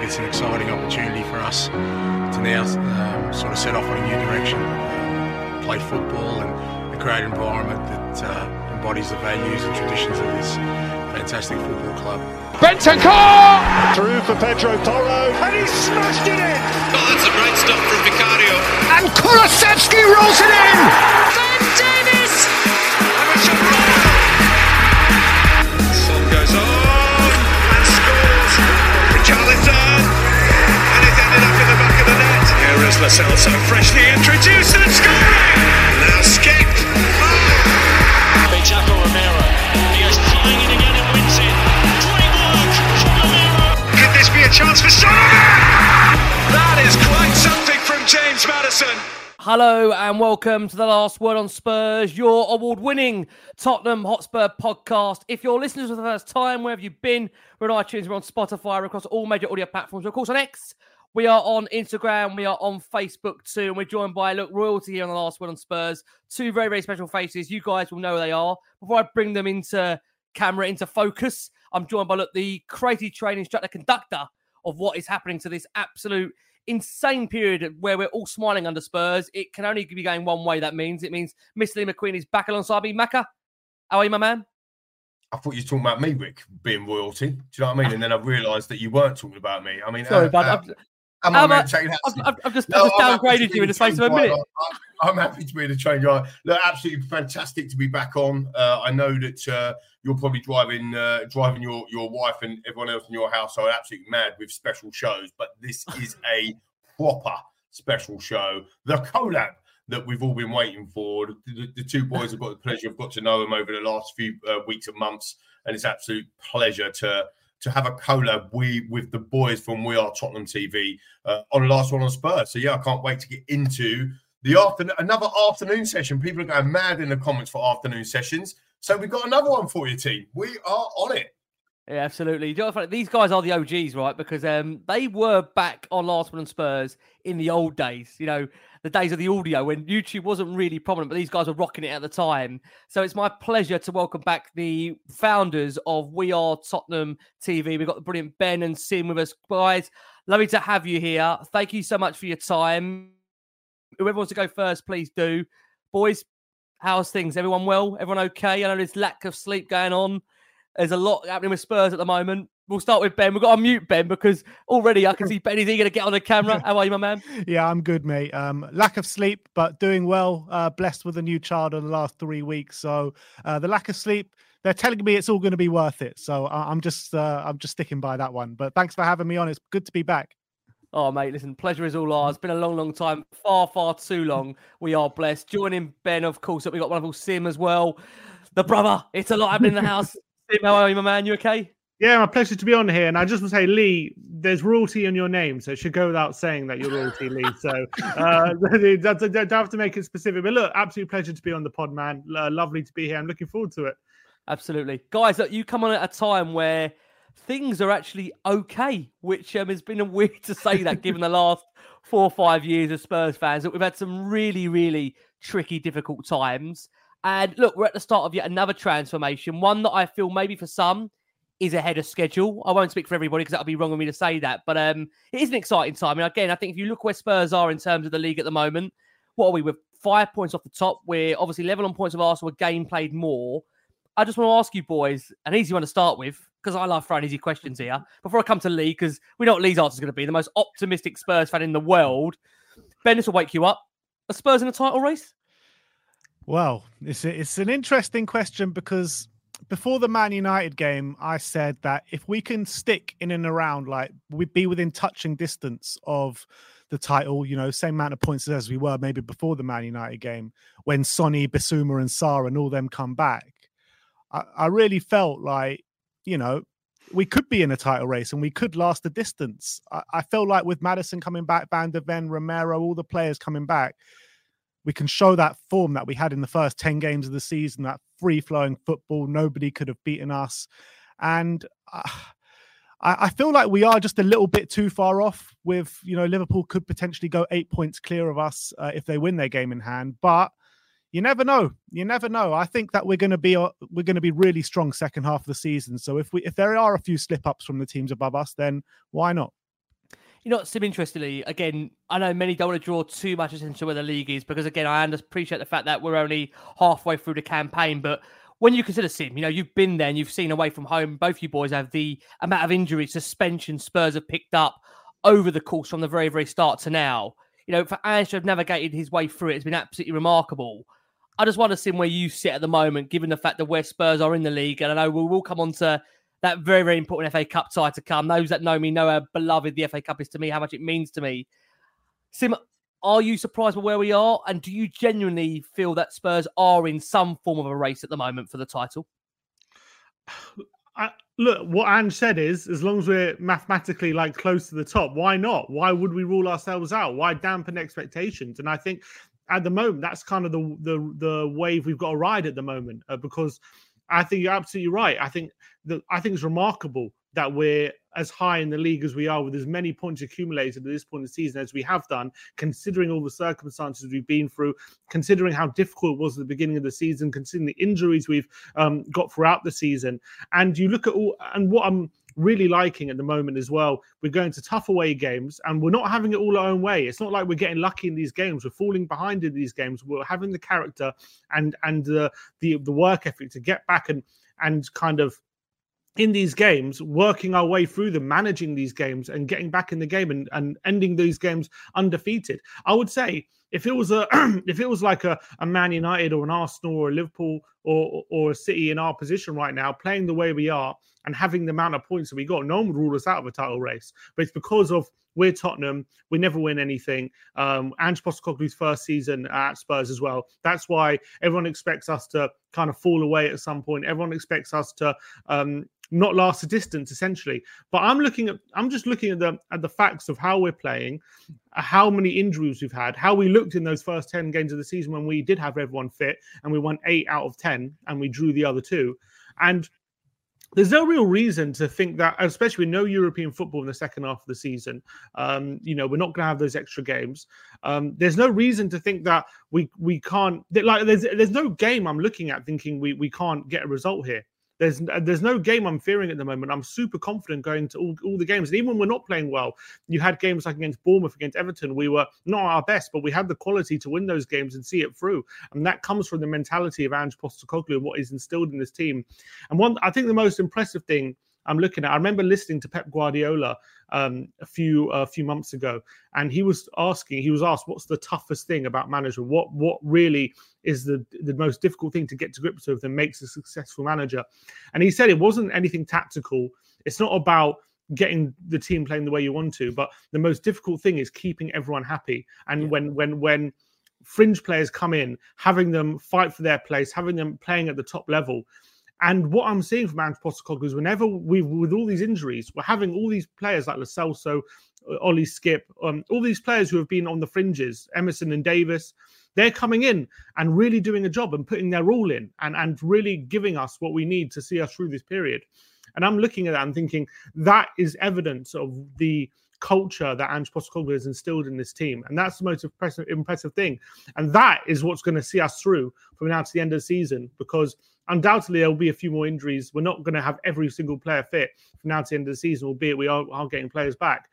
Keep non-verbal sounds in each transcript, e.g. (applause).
I think it's an exciting opportunity for us to now um, sort of set off on a new direction, play football, and create an environment that uh, embodies the values and traditions of this fantastic football club. Bentancur! Through for Pedro Porro, and he smashed it in! Oh, that's a great stop from Vicario. And Kulusevski rolls it in! Ben Davies! Net. Here is Lo Celso, so freshly introduced and scoring! Now Skipp! Jaco Romero. He is flying it again and wins it. Great work from Romero. Could this be a chance for Son? That is quite something from James Maddison. Hello and welcome to the last word on Spurs, your award-winning Tottenham Hotspur podcast. If you're listening for the first time, where have you been? We're on iTunes, we're on Spotify, we're across all major audio platforms. Of course, on X, we are on Instagram, we are on Facebook too, and we're joined by look royalty here on the last word on Spurs. Two very very special faces. You guys will know who they are. Before I bring them into camera, into focus, I'm joined by look the crazy train instructor, conductor of what is happening to this absolute insane period where we're all smiling under Spurs. It can only be going one way. That means it means Mr. Lee McQueen is back alongside me. Macca, how are you, my man? I thought you were talking about me, Rick, being royalty. Do you know what I mean? And then I realised that you weren't talking about me. I mean, Sorry, uh, bud. uh, I've, am I I'm, meant to take that? I've, I've, just, No, I've just I'm happy to downgraded be you in the space of a minute. driver. I- I'm happy to be the train driver. Look, absolutely fantastic to be back on. Uh, I know that uh, you're probably driving uh, driving your, your wife and everyone else in your household absolutely mad with special shows, but this is a proper special show. The collab that we've all been waiting for. The, the- the two boys have got the pleasure of got to know them over the last few uh, weeks and months, and it's absolute pleasure to to have a collab we with the boys from We Are Tottenham TV uh, on the last word on Spurs. So yeah, I can't wait to get into the afternoon another afternoon session. People are going mad in the comments for afternoon sessions. So we've got another one for you, team. We are on it. Yeah, absolutely. These guys are the OGs, right? Because um, they were back on Last Word on Spurs in the old days. You know, the days of the audio when YouTube wasn't really prominent, but these guys were rocking it at the time. So it's my pleasure to welcome back the founders of We Are Tottenham TV. We've got the brilliant Ben and Sim with us, guys. Lovely to have you here. Thank you so much for your time. Whoever wants to go first, please do. Boys, how's things? Everyone well? Everyone okay? I know there's lack of sleep going on. There's a lot happening with Spurs at the moment. We'll start with Ben. We've got to mute Ben because already I can see Ben is eager to get on the camera. (laughs) How are you, my man? Yeah, I'm good, mate. Um, lack of sleep, but doing well. Uh, blessed with a new child in the last three weeks. So uh, the lack of sleep, they're telling me it's all going to be worth it. So I- I'm just, uh, I'm just sticking by that one. But thanks for having me on. It's good to be back. Oh, mate, listen, pleasure is all ours. Been a long, long time, far, far too long. We are blessed. Joining Ben, of course, that we got wonderful Sim as well. The brother, it's a lot happening in the house. How are you, my man? You okay? Yeah, my pleasure to be on here. And I just want to say, Lee, there's royalty in your name, so it should go without saying that you're royalty, Lee. So uh, (laughs) don't, have to make it specific. But look, absolute pleasure to be on the pod, man. Uh, lovely to be here. I'm looking forward to it. Absolutely. Guys, look, you come on at a time where things are actually okay, which um, has been a (laughs) weird to say that given the last four or five years of Spurs fans that we've had some really, really tricky, difficult times. And look, we're at the start of yet another transformation, one that I feel maybe for some is ahead of schedule. I won't speak for everybody because that would be wrong of me to say that, but um, it is an exciting time. And again, I think if you look where Spurs are in terms of the league at the moment, what are we with five points off the top? We're obviously level on points of Arsenal, a game played more. I just want to ask you boys an easy one to start with because I love throwing easy questions here. Before I come to Lee, because we know what Lee's answer is going to be the most optimistic Spurs fan in the world. Ben, this will wake you up. Are Spurs in a title race? Well, it's a, it's an interesting question because before the Man United game, I said that if we can stick in and around, like we'd be within touching distance of the title, you know, same amount of points as we were maybe before the Man United game, when Sonny, Bissouma, and Sarr and all them come back, I, I really felt like, you know, we could be in a title race and we could last the distance. I, I felt like with Maddison coming back, Van der Ven, Romero, all the players coming back, we can show that form that we had in the first 10 games of the season, that free flowing football. Nobody could have beaten us. And uh, I, I, feel like we are just a little bit too far off with, you know, Liverpool could potentially go eight points clear of us uh, if they win their game in hand. But you never know. You never know. I think that we're going to be uh, we're going to be really strong second half of the season. So if we if there are a few slip ups from the teams above us, then why not? You know, Sim, interestingly, again, I know many don't want to draw too much attention to where the league is because, again, I appreciate the fact that we're only halfway through the campaign. But when you consider Sim, you know, you've been there and you've seen away from home. Both you boys have the amount of injuries, suspension Spurs have picked up over the course from the very, very start to now. You know, for Ange to have navigated his way through it, it's been absolutely remarkable. I just want to see where you sit at the moment, given the fact that where Spurs are in the league. And I know we will come on to that very, very important FA Cup tie to come. Those that know me know how beloved the FA Cup is to me, how much it means to me. Sim, are you surprised by where we are? And do you genuinely feel that Spurs are in some form of a race at the moment for the title? (sighs) I, look, what Ange said is, as long as we're mathematically like close to the top, why not? Why would we rule ourselves out? Why dampen expectations? And I think at the moment, that's kind of the the the wave we've got to ride at the moment uh, because I think you're absolutely right. I think that I think it's remarkable that we're as high in the league as we are with as many points accumulated at this point in the season as we have done, considering all the circumstances we've been through, considering how difficult it was at the beginning of the season, considering the injuries we've um, got throughout the season. And you look at all, and what I'm really liking at the moment as well. We're going to tough away games and we're not having it all our own way. It's not like we're getting lucky in these games. We're falling behind in these games. We're having the character and and uh, the the work ethic to get back and and kind of in these games, working our way through them, managing these games and getting back in the game and, and ending these games undefeated. I would say if it was a (clears throat) if it was like a, a Man United or an Arsenal or a Liverpool or or a City in our position right now, playing the way we are and having the amount of points that we got, no one would rule us out of a title race. But it's because of we're Tottenham, we never win anything. Um, Ange Postecoglou's first season at Spurs as well. That's why everyone expects us to kind of fall away at some point. Everyone expects us to um, not last a distance essentially. But I'm looking at I'm just looking at the at the facts of how we're playing, how many injuries we've had, how we looked in those first 10 games of the season when we did have everyone fit and we won 8 out of 10 and we drew the other two. And there's no real reason to think that, especially with no European football in the second half of the season. Um, you know, we're not going to have those extra games. Um, there's no reason to think that we we can't. Like, there's there's no game I'm looking at thinking we we can't get a result here. There's there's no game I'm fearing at the moment. I'm super confident going to all, all the games. And even when we're not playing well, you had games like against Bournemouth, against Everton. We were not our best, but we had the quality to win those games and see it through. And that comes from the mentality of Ange Postecoglou and what is instilled in this team. And one, I think the most impressive thing I'm looking at. I remember listening to Pep Guardiola um, a few a few months ago, and he was asking. He was asked, "What's the toughest thing about management? What what really is the the most difficult thing to get to grips with and makes a successful manager?" And he said it wasn't anything tactical. It's not about getting the team playing the way you want to, but the most difficult thing is keeping everyone happy. And yeah. when when when fringe players come in, having them fight for their place, having them playing at the top level and what I'm seeing from Ange Postecoglou is whenever we, with all these injuries, we're having all these players like Celso, uh, Ollie Skipp, um, all these players who have been on the fringes, Emerson and Davies, they're coming in and really doing a job and putting their all in and, and really giving us what we need to see us through this period. And I'm looking at that and thinking that is evidence of the culture that Ange Postecoglou has instilled in this team, and that's the most impressive, impressive thing. And that is what's going to see us through from now to the end of the season, because undoubtedly there will be a few more injuries. We're not going to have every single player fit from now to the end of the season, albeit we are, are getting players back.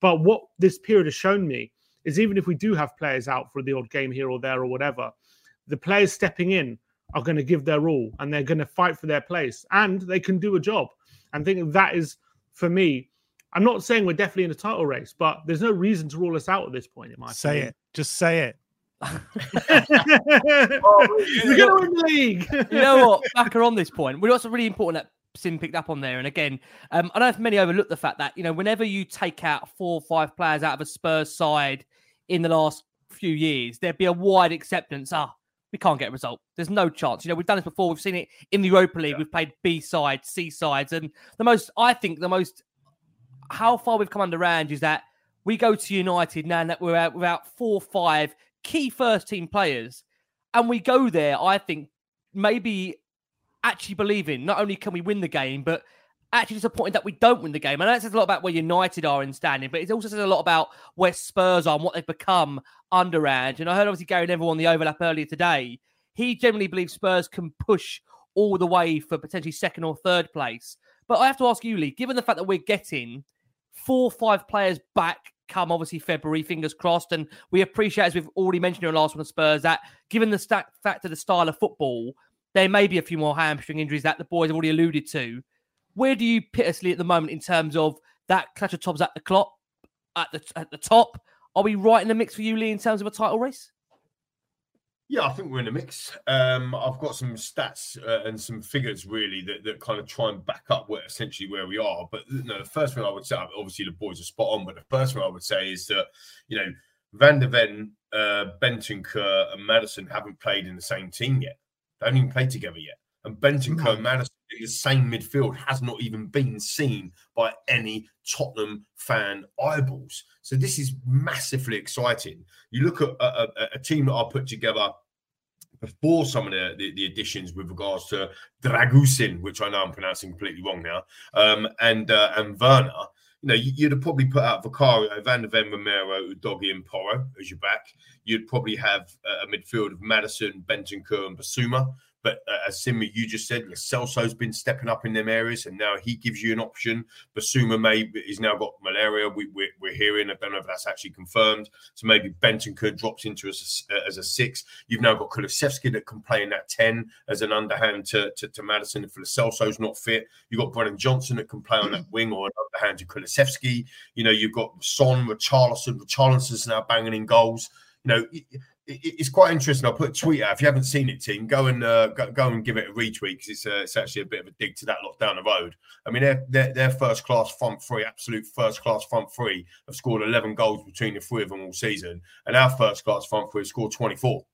But what this period has shown me is even if we do have players out for the odd game here or there or whatever, the players stepping in are going to give their all and they're going to fight for their place and they can do a job. And I think that is, for me, I'm not saying we're definitely in a title race, but there's no reason to rule us out at this point. In my say opinion. it, just say it. Oh, we're going to win the league. you know what? Back on this point, we're also really important that Sim picked up on there. And again, um, I don't know if many overlook the fact that you know whenever you take out four or five players out of a Spurs side in the last few years, there'd be a wide acceptance. Ah, we can't get a result. There's no chance. You know, we've done this before. We've seen it in the Europa League. Yeah. We've played B sides, C sides, and the most, I think, the most how far we've come under Ange is that we go to United now that we're out without four, or five key first team players, and we go there. I think maybe actually believing not only can we win the game, but actually disappointed that we don't win the game. And that says a lot about where United are in standing, but it also says a lot about where Spurs are and what they've become under Ange. And I heard obviously Gary Neville on the overlap earlier today. He generally believes Spurs can push all the way for potentially second or third place. But I have to ask you, Lee, given the fact that we're getting four or five players back come obviously February, fingers crossed. And we appreciate, as we've already mentioned in our last one, Spurs, that given the st- fact of the style of football, there may be a few more hamstring injuries that the boys have already alluded to. Where do you pit us, at the moment in terms of that clutch of tops at the clock, at the at the top? Are we right in the mix for you, Lee, in terms of a title race? Yeah, I think we're in a mix. Um, I've got some stats uh, and some figures really that, that kind of try and back up where essentially where we are. But you know, the first thing I would say, obviously the boys are spot on, but the first thing I would say is that you know Van der Ven, uh, and Maddison haven't played in the same team yet. They haven't even played together yet. And Bentancur no. and Maddison in the same midfield has not even been seen by any Tottenham fan eyeballs. So this is massively exciting. You look at a, a, a team that I put together before some of the, the, the, additions with regards to Dragusin, which I know I'm pronouncing completely wrong now, um, and uh, and Werner. You know, you'd have probably put out Vicario, Van der Ven, Romero, Udogie, and Porro as your back. You'd probably have a midfield of Maddison, Bentancur, and Bissouma. But uh, as Simmy, you just said, Celso's been stepping up in them areas, and now he gives you an option. Bissouma may he's now got malaria. We, we, are hearing. I don't know if that's actually confirmed. So maybe Benton Bentancur drops into as a, as a six. You've now got Kulusevski that can play in that ten as an underhand to to, to Maddison if Celso's not fit. You've got Brennan Johnson that can play on that wing or an underhand to Kulusevski. You know, you've got Son, Richarlison. Richarlison's now banging in goals. You know it's quite interesting. I'll put a tweet out. If you haven't seen it, team, go and uh, go, go, and give it a retweet because it's, uh, it's actually a bit of a dig to that lot down the road. I mean, they're, they're first class front three, absolute first class front three, have scored 11 goals between the three of them all season. And our first class front three have scored 24.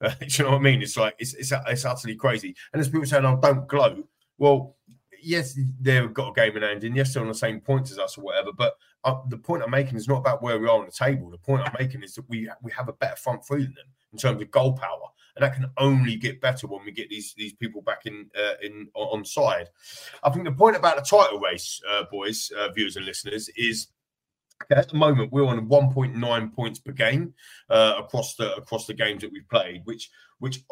Uh, (laughs) do you know what I mean? It's like, it's, it's, it's utterly crazy. And there's people saying, oh, don't gloat. Well, yes, they've got a game in hand, and yes, they're on the same points as us or whatever. But uh, the point I'm making is not about where we are on the table. The point I'm making is that we we have a better front three than them in terms of goal power, and that can only get better when we get these these people back in uh, in on side. I think the point about the title race, uh, boys, uh, viewers and listeners, is. At the moment, we're on 1.9 points per game uh, across the across the games that we've played, which which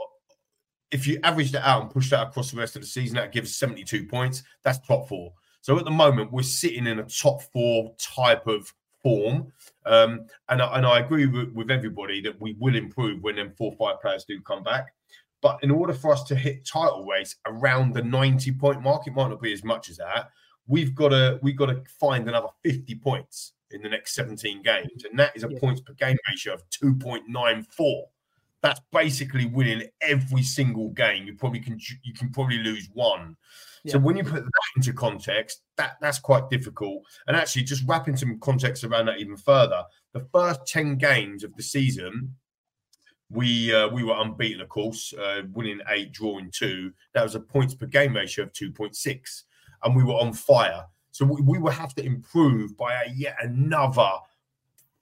if you average that out and push that across the rest of the season, that gives 72 points. That's top four. So at the moment, we're sitting in a top four type of form. Um, and, I, and I agree with, with everybody that we will improve when them four five players do come back. But in order for us to hit title race around the 90 point mark, it might not be as much as that. We've got to we've got to find another 50 points in the next 17 games. And that is a yeah. points per game ratio of 2.94 that's basically winning every single game. You probably can you can probably lose one. Yeah. So when you put that into context, that that's quite difficult. And actually, just wrapping some context around that even further, the first ten games of the season, we uh, we were unbeaten, of course, uh, winning eight, drawing two. That was a points per game ratio of two point six, and we were on fire. So we, we will have to improve by a, yet another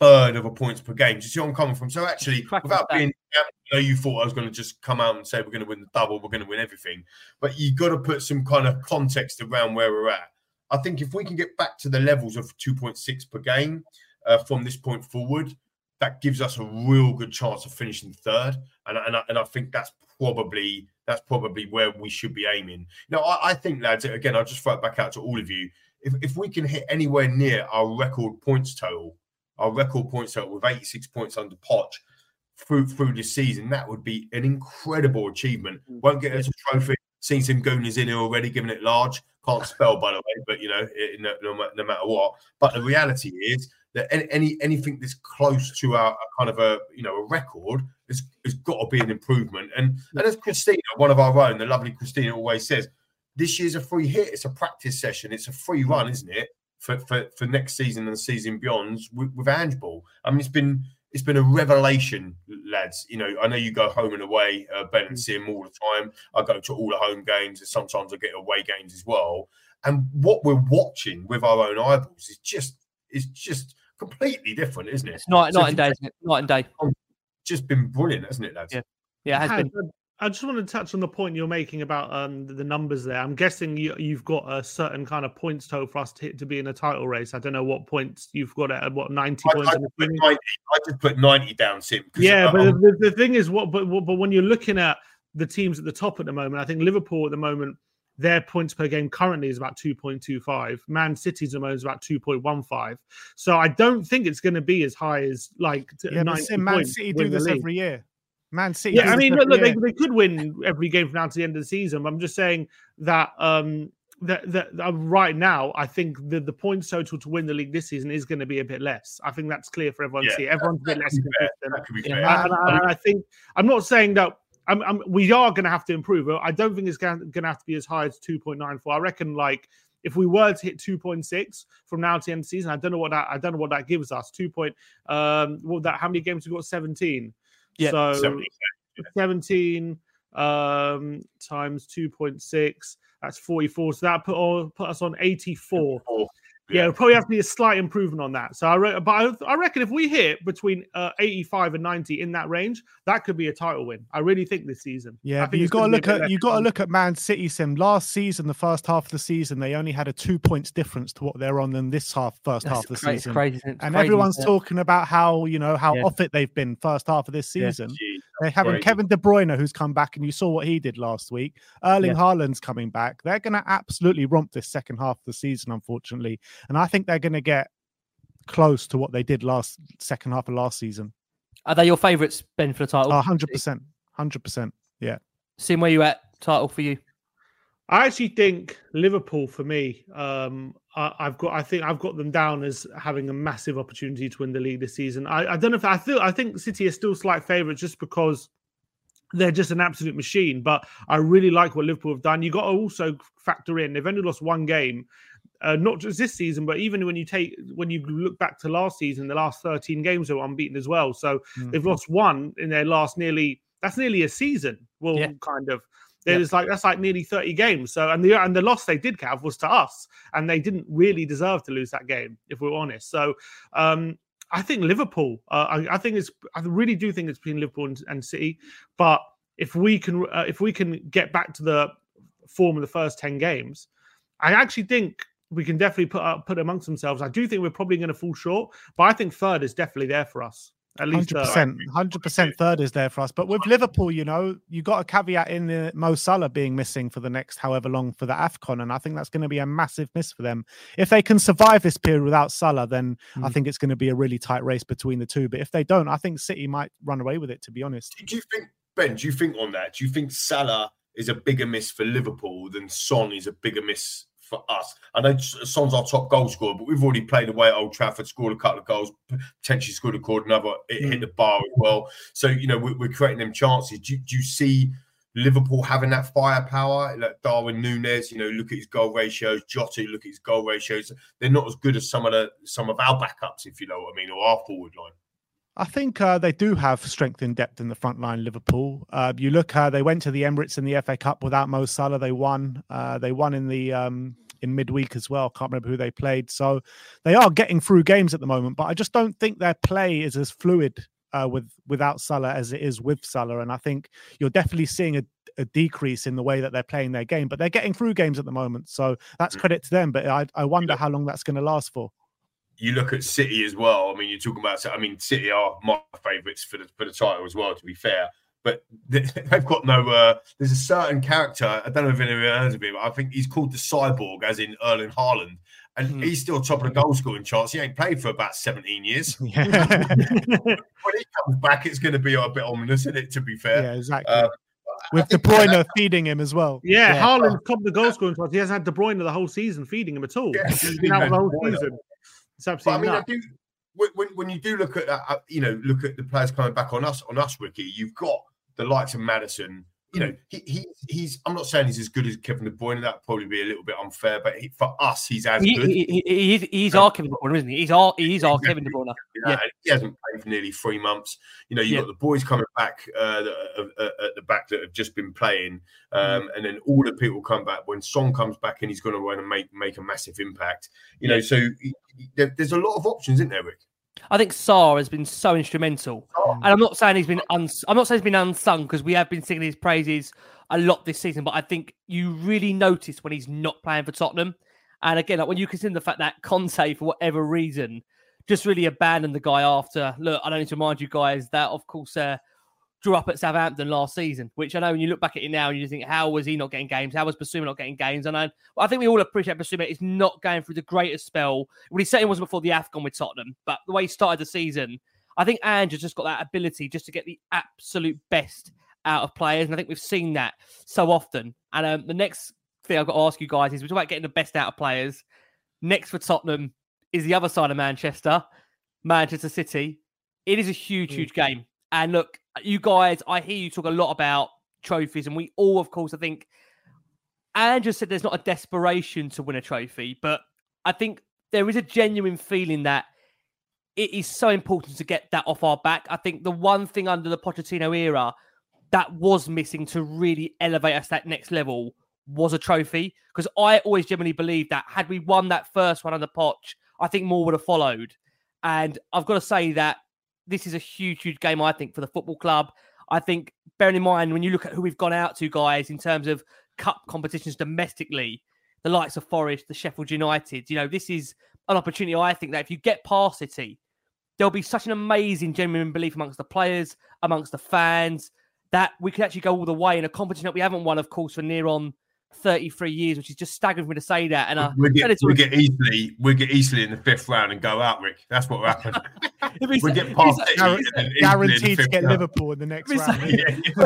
third of a points per game. Do you see what I'm coming from? So actually, without being, I know you thought I was going to just come out and say we're going to win the double, we're going to win everything, but you got to put some kind of context around where we're at. I think if we can get back to the levels of 2.6 per game uh, from this point forward, that gives us a real good chance of finishing third, and and I, and I think that's probably that's probably where we should be aiming. Now, I, I think, lads, again, I'll just throw it back out to all of you. If if we can hit anywhere near our record points total, our record points total with 86 points under Poch through through this season, that would be an incredible achievement. Mm. Won't get us a trophy. Seen some gooners in here already, giving it large. Can't spell, by the way, but you know, it, no, no, no matter what. But the reality is that any, any anything that's close to our kind of a you know a record has, has got to be an improvement. And and as Christina, one of our own, the lovely Christina, always says, this year's a free hit. It's a practice session. It's a free run, isn't it? For for, for next season and the season beyond with, with Ange Ball. I mean, it's been it's been a revelation, lads. You know, I know you go home and away, uh, Ben, and see him all the time. I go to all the home games, and sometimes I get away games as well. And what we're watching with our own eyeballs is just is just completely different, isn't it? It's not so night and day, isn't it? Night and day. Just been brilliant, hasn't it, lads? Yeah, yeah, it has, has been. I just want to touch on the point you're making about um, the numbers there. I'm guessing you, have got a certain kind of points total for us to hit to be in a title race. I don't know what points you've got at what 90 I, points. I, just 90, I just put 90 down, Sim. Yeah, but the, the, thing is, what but, but when you're looking at the teams at the top at the moment, I think Liverpool at the moment, their points per game currently is about 2.25. Man City's at the moment is about 2.15. So I don't think it's going to be as high as like yeah, 90 Man City do this every year. Man City. Yeah, I mean, look, look they, they, could win every game from now to the end of the season. But I'm just saying that um that, that uh, right now, I think the, the points total to win the league this season is going to be a bit less. I think that's clear for everyone yeah, to see. Everyone's a bit less consistent. Yeah, and, and, I think I'm not saying that I'm, I'm, we are going to have to improve. I don't think it's going to have to be as high as 2.94. I reckon like if we were to hit 2.6 from now to the end of the season, I don't know what that I don't know what that gives us. Two point um what that how many games we got? 17. Yeah, so 17, 17 um, times 2.6, that's 44. So that put, all, put us on 84. Yeah, it'll probably have to be a slight improvement on that. So I, re- but I, I reckon if we hit between uh, 85 and 90 in that range, that could be a title win. I really think this season. Yeah, but you got to look at you got to look at Man City. Sim last season, the first half of the season, they only had a two points difference to what they're on than this half first That's half of the crazy, season. Crazy, and crazy, everyone's yeah. talking about how you know how Yeah. off it they've been first half of this Yeah. Season. They're having crazy. Kevin De Bruyne, who's come back, and you saw what he did last week. Erling Yeah. Haaland's coming back. They're going to absolutely romp this second half of the season, unfortunately, and I think they're going to get close to what they did last second half of last season. Are they your favourites, Ben, for the title? Oh, 100%. 100%. Yeah. Sim, where you at? Title for you? I actually think Liverpool for me. Um, I, I've got. I think I've got them down as having a massive opportunity to win the league this season. I, I don't know if I feel. I think City are still slight favourites just because they're just an absolute machine. But I really like what Liverpool have done. You got to also factor in they've only lost one game. Uh, not just this season, but even when you take when you look back to last season, the last 13 games were unbeaten as well. So they've lost one in their last nearly that's nearly a season. Well, Yeah. kind of. Yeah. It's like that's like nearly 30 games. So and the and the loss they did have was to us, and they didn't really deserve to lose that game, if we're honest. So um I think Liverpool. Uh, I, I think it's. I really do think it's between Liverpool and, and City. But if we can, uh, if we can get back to the form of the first ten games, I actually think we can definitely put up, put amongst themselves. I do think we're probably going to fall short, but I think third is definitely there for us. At least Hundred third. percent, hundred percent. Third is there for us, but with Liverpool, you know, you got a caveat in the Mo Salah being missing for the next however long for the Afcon, and I think that's going to be a massive miss for them. If they can survive this period without Salah, then I Mm. think it's going to be a really tight race between the two. But if they don't, I think City might run away with it. To be honest, Do you think Ben? Do you think on that? Do you think Salah is a bigger miss for Liverpool than Son is a bigger miss for us? I know Son's our top goal scorer, but we've already played away at Old Trafford, scored a couple of goals, potentially scored a cord another, it hit hmm. the bar as well. So you know we're, we're creating them chances. Do, you- do you see? Liverpool having that firepower, like Darwin Nunez, you know, look at his goal ratios. Jota, look at his goal ratios. They're not as good as some of the some of our backups, if you know what I mean, or our forward line. I think uh, they do have strength in depth in the front line. Liverpool. Uh, you look, uh, they went to the Emirates in the FA Cup without Mo Salah. They won. Uh, they won in the um, in midweek as well. Can't remember who they played. So they are getting through games at the moment, but I just don't think their play is as fluid uh, with without Salah as it is with Salah. And I think you're definitely seeing a, a, decrease in the way that they're playing their game, but they're getting through games at the moment. So that's mm. credit to them. But I, I wonder how long that's going to last for. You look at City as well. I mean, you're talking about. I mean, City are my favourites for the for the title as well. To be fair, but (laughs) they've got no. Uh, there's a certain character. I don't know if anyone heard of him. But I think he's called the Cyborg, as in Erling Haaland, and mm. he's still top of the goal scoring charts. He ain't played for about 17 years. (laughs) Yeah. (laughs) when he comes back, it's going to be a bit ominous, isn't it? To be fair, yeah, exactly. Uh, With De Bruyne that, feeding him as well. Yeah, yeah. Haaland top of the goal scoring charts. He hasn't had De Bruyne the whole season feeding him at all. Yeah, he's been out the whole season. It's absolutely. But, I mean, I do, when, when you do look at that, uh, you know, look at the players coming back on us, on us, Ricky, you've got the likes of Maddison, you know, he, he he's. I'm not saying he's as good as Kevin De Bruyne. That would probably be a little bit unfair, but he, for us, he's as he, good. He, he, he's he's our Kevin De Bruyne, isn't he? He's our he's our Kevin De Bruyne. Yeah, he hasn't played for nearly three months. You know, you yeah. got the boys coming back uh, at the back that have just been playing, um, mm. and then all the people come back when Son comes back and he's going to want to make make a massive impact. You know, so there, there's a lot of options, isn't there, Rick? I think Sarr has been so instrumental, oh. and I'm not saying he's been uns- I'm not saying he's been unsung because we have been singing his praises a lot this season. But I think you really notice when he's not playing for Tottenham, and again, like when you consider the fact that Conte, for whatever reason, just really abandoned the guy after. Look, I don't need to remind you guys that, of course, uh, drew up at Southampton last season, which I know when you look back at it now and you think, how was he not getting games? How was Bissouma not getting games? And I, I think we all appreciate Bissouma is not going through the greatest spell. Well, he certainly wasn't before the AFCON with Tottenham, but the way he started the season, I think Ange has just got that ability just to get the absolute best out of players. And I think we've seen that so often. And um, the next thing I've got to ask you guys is we're talking about getting the best out of players. Next for Tottenham is the other side of Manchester, Manchester City. It is a huge, mm. huge game. And look, you guys, I hear you talk a lot about trophies, and we all, of course, I think Andrew said there's not a desperation to win a trophy, but I think there is a genuine feeling that it is so important to get that off our back. I think the one thing under the Pochettino era that was missing to really elevate us that next level was a trophy. Because I always genuinely believe that had we won that first one under Poch, I think more would have followed. And I've got to say that this is a huge, huge game, I think, for the football club. I think, bearing in mind, when you look at who we've gone out to, guys, in terms of cup competitions domestically, the likes of Forest, the Sheffield United, you know, this is an opportunity, I think, that if you get past City, there'll be such an amazing genuine belief amongst the players, amongst the fans, that we could actually go all the way in a competition that we haven't won, of course, for near on 33 years, which is just staggering for me to say that. And uh, we get, we get easily we get easily in the fifth round and go out, Rick. That's what happens. (laughs) we get past it, guaranteed to get round. Liverpool in the next round.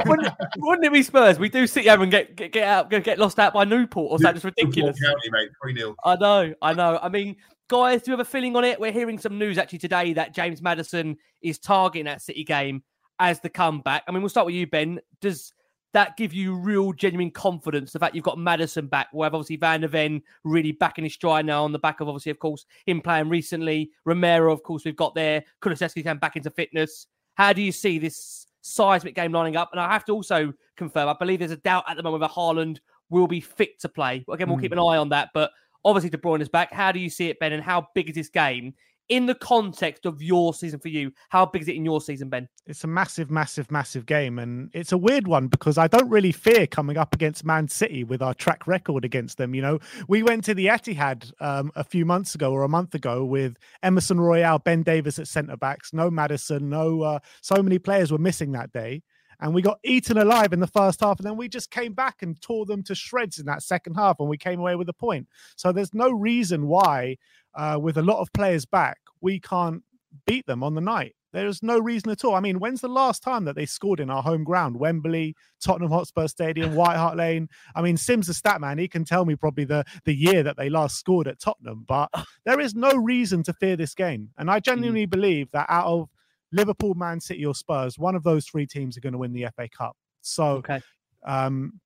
wouldn't, wouldn't, it be Spurs? We do sit here and get get, get out, get lost out by Newport or something. It's ridiculous. County, mate, three 0 I know, I know. I mean, guys, do you have a feeling on it? We're hearing some news actually today that James Maddison is targeting that City game as the comeback. I mean, we'll start with you, Ben. Does that give you real, genuine confidence? The fact you've got Maddison back, we have obviously Van der Ven really back in his stride now on the back of obviously, of course, him playing recently. Romero, of course, we've got there. Kulusevski came back into fitness. How do you see this seismic game lining up? And I have to also confirm, I believe there's a doubt at the moment whether Haaland will be fit to play. Again, we'll mm. keep an eye on that. But obviously, De Bruyne is back. How do you see it, Ben? And how big is this game in the context of your season for you, how big is it in your season, Ben? It's a massive, massive, massive game. And it's a weird one because I don't really fear coming up against Man City with our track record against them. You know, we went to the Etihad um, a few months ago or a month ago with Emerson Royal, Ben Davies at centre backs, no Maddison, no, uh, so many players were missing that day and we got eaten alive in the first half and then we just came back and tore them to shreds in that second half and we came away with a point so there's no reason why uh, with a lot of players back, we can't beat them on the night. There's no reason at all. I mean, when's the last time that they scored in our home ground? Wembley, Tottenham Hotspur Stadium, (laughs) White Hart Lane. I mean, Sims the stat man, he can tell me probably the, the year that they last scored at Tottenham, but there is no reason to fear this game. And I genuinely mm. believe that out of Liverpool, Man City, or Spurs, one of those three teams are going to win the FA Cup. So okay. um,